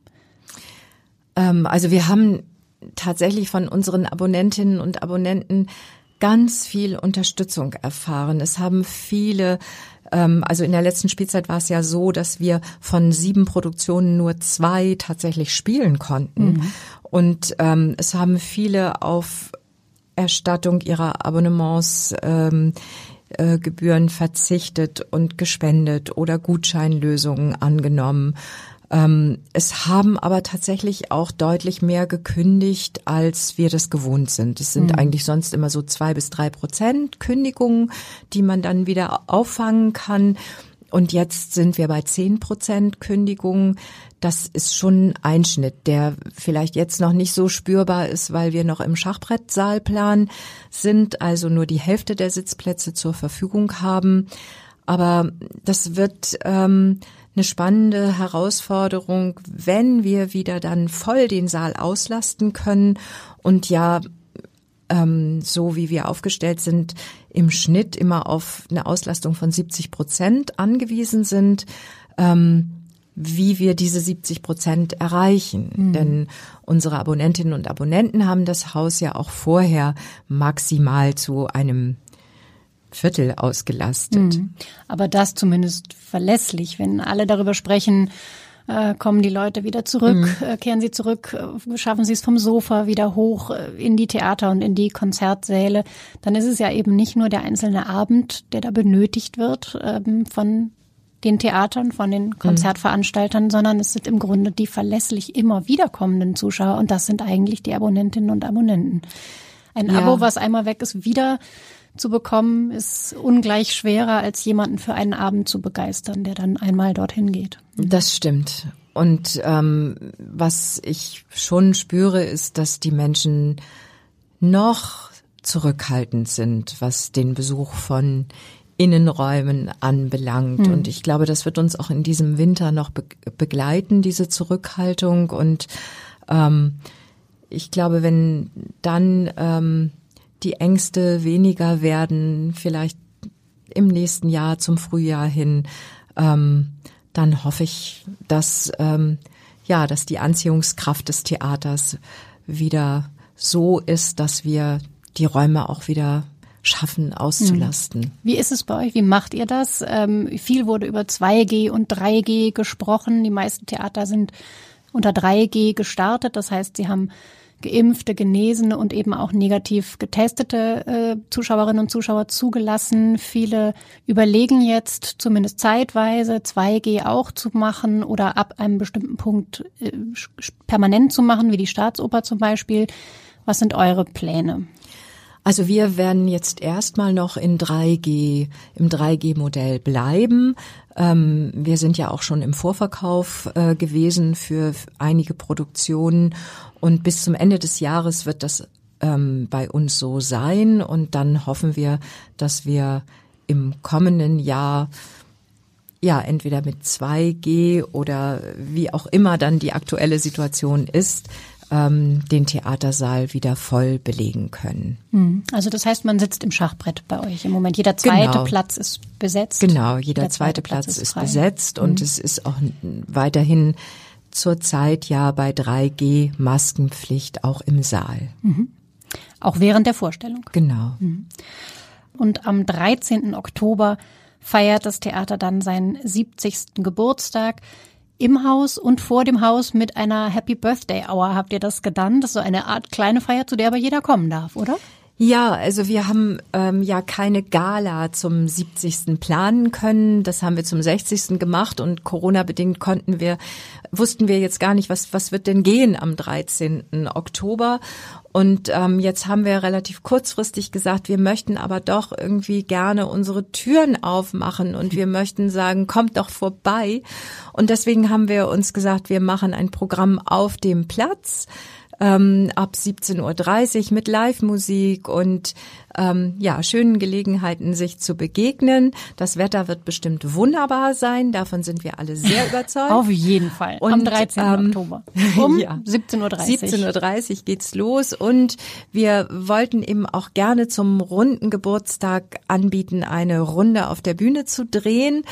Ähm, also wir haben tatsächlich von unseren Abonnentinnen und Abonnenten ganz viel Unterstützung erfahren. Es haben viele also in der letzten Spielzeit war es ja so, dass wir von sieben Produktionen nur zwei tatsächlich spielen konnten. Mhm. Und ähm, es haben viele auf Erstattung ihrer Abonnements ähm, äh, Gebühren verzichtet und gespendet oder Gutscheinlösungen angenommen. Ähm, es haben aber tatsächlich auch deutlich mehr gekündigt, als wir das gewohnt sind. Es sind mhm. eigentlich sonst immer so zwei bis drei Prozent Kündigungen, die man dann wieder auffangen kann. Und jetzt sind wir bei zehn Prozent Kündigungen. Das ist schon ein Einschnitt, der vielleicht jetzt noch nicht so spürbar ist, weil wir noch im Schachbrettsaalplan sind, also nur die Hälfte der Sitzplätze zur Verfügung haben. Aber das wird ähm, eine spannende Herausforderung, wenn wir wieder dann voll den Saal auslasten können und ja ähm, so wie wir aufgestellt sind, im Schnitt immer auf eine Auslastung von 70 Prozent angewiesen sind, ähm, wie wir diese 70 Prozent erreichen. Mhm. Denn unsere Abonnentinnen und Abonnenten haben das Haus ja auch vorher maximal zu einem Viertel ausgelastet. Mhm. Aber das zumindest verlässlich, wenn alle darüber sprechen, äh, kommen die Leute wieder zurück, mhm. äh, kehren sie zurück, äh, schaffen sie es vom Sofa wieder hoch in die Theater und in die Konzertsäle, dann ist es ja eben nicht nur der einzelne Abend, der da benötigt wird ähm, von den Theatern, von den mhm. Konzertveranstaltern, mhm. sondern es sind im Grunde die verlässlich immer wiederkommenden Zuschauer und das sind eigentlich die Abonnentinnen und Abonnenten. Ein ja. Abo, was einmal weg ist, wieder zu bekommen, ist ungleich schwerer, als jemanden für einen Abend zu begeistern, der dann einmal dorthin geht. Das stimmt. Und ähm, was ich schon spüre, ist, dass die Menschen noch zurückhaltend sind, was den Besuch von Innenräumen anbelangt. Hm. Und ich glaube, das wird uns auch in diesem Winter noch be begleiten, diese Zurückhaltung. Und ähm, ich glaube, wenn dann ähm, die Ängste weniger werden, vielleicht im nächsten Jahr zum Frühjahr hin, ähm, dann hoffe ich, dass ähm, ja, dass die Anziehungskraft des Theaters wieder so ist, dass wir die Räume auch wieder schaffen auszulasten. Hm. Wie ist es bei euch? Wie macht ihr das? Ähm, viel wurde über 2G und 3G gesprochen. Die meisten Theater sind unter 3G gestartet. Das heißt, sie haben geimpfte, genesene und eben auch negativ getestete äh, Zuschauerinnen und Zuschauer zugelassen. Viele überlegen jetzt zumindest zeitweise 2G auch zu machen oder ab einem bestimmten Punkt äh, permanent zu machen, wie die Staatsoper zum Beispiel. Was sind eure Pläne? Also wir werden jetzt erstmal noch in 3G, im 3G-Modell bleiben. Ähm, wir sind ja auch schon im Vorverkauf äh, gewesen für einige Produktionen und bis zum Ende des Jahres wird das ähm, bei uns so sein und dann hoffen wir, dass wir im kommenden Jahr ja entweder mit 2G oder wie auch immer dann die aktuelle Situation ist, ähm, den Theatersaal wieder voll belegen können. Hm. Also das heißt, man sitzt im Schachbrett bei euch im Moment. Jeder zweite genau. Platz ist besetzt. Genau, jeder, jeder zweite, zweite, Platz, Platz ist, ist besetzt und mhm. es ist auch weiterhin zurzeit ja bei 3G Maskenpflicht auch im Saal. Mhm. Auch während der Vorstellung. Genau. Mhm. Und am 13. Oktober feiert das Theater dann seinen 70. Geburtstag im Haus und vor dem Haus mit einer Happy Birthday Hour habt ihr das genannt. Das ist so eine Art kleine Feier, zu der aber jeder kommen darf, oder? Ja, also wir haben ähm, ja keine Gala zum 70. planen können. Das haben wir zum 60. gemacht und Corona-bedingt konnten wir, wussten wir jetzt gar nicht, was, was wird denn gehen am 13. Oktober. Und ähm, jetzt haben wir relativ kurzfristig gesagt, wir möchten aber doch irgendwie gerne unsere Türen aufmachen und wir möchten sagen, kommt doch vorbei. Und deswegen haben wir uns gesagt, wir machen ein Programm auf dem Platz ähm, ab 17.30 Uhr mit Live-Musik und ähm, ja, schönen Gelegenheiten, sich zu begegnen. Das Wetter wird bestimmt wunderbar sein. Davon sind wir alle sehr überzeugt. Auf jeden Fall. Und, Am 13. Ähm, Oktober. Um ja, 17.30 Uhr. 17.30 Uhr geht's los. Und wir wollten eben auch gerne zum runden Geburtstag anbieten, eine Runde auf der Bühne zu drehen.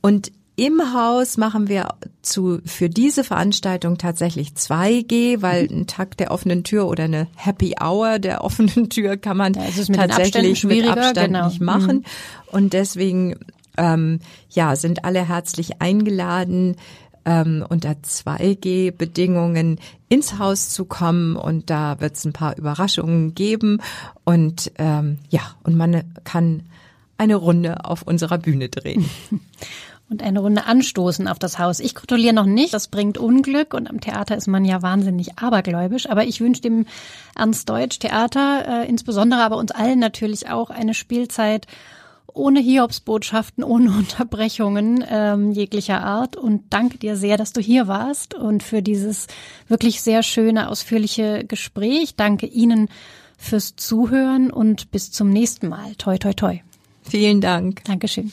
Und im Haus machen wir zu, für diese Veranstaltung tatsächlich 2G, weil ein Tag der offenen Tür oder eine Happy Hour der offenen Tür kann man ja, tatsächlich mit Abstand genau. nicht machen. Mhm. Und deswegen, ähm, ja, sind alle herzlich eingeladen, ähm, unter 2G-Bedingungen ins Haus zu kommen und da wird es ein paar Überraschungen geben und ähm, ja, und man kann eine Runde auf unserer Bühne drehen. und eine Runde anstoßen auf das Haus. Ich kontrolliere noch nicht, das bringt Unglück und am Theater ist man ja wahnsinnig abergläubisch, aber ich wünsche dem Ernst Deutsch Theater, äh, insbesondere aber uns allen natürlich auch eine Spielzeit ohne Hiobsbotschaften, ohne Unterbrechungen ähm, jeglicher Art und danke dir sehr, dass du hier warst und für dieses wirklich sehr schöne, ausführliche Gespräch. Danke Ihnen fürs Zuhören und bis zum nächsten Mal. Toi, toi, toi. Vielen Dank. Dankeschön.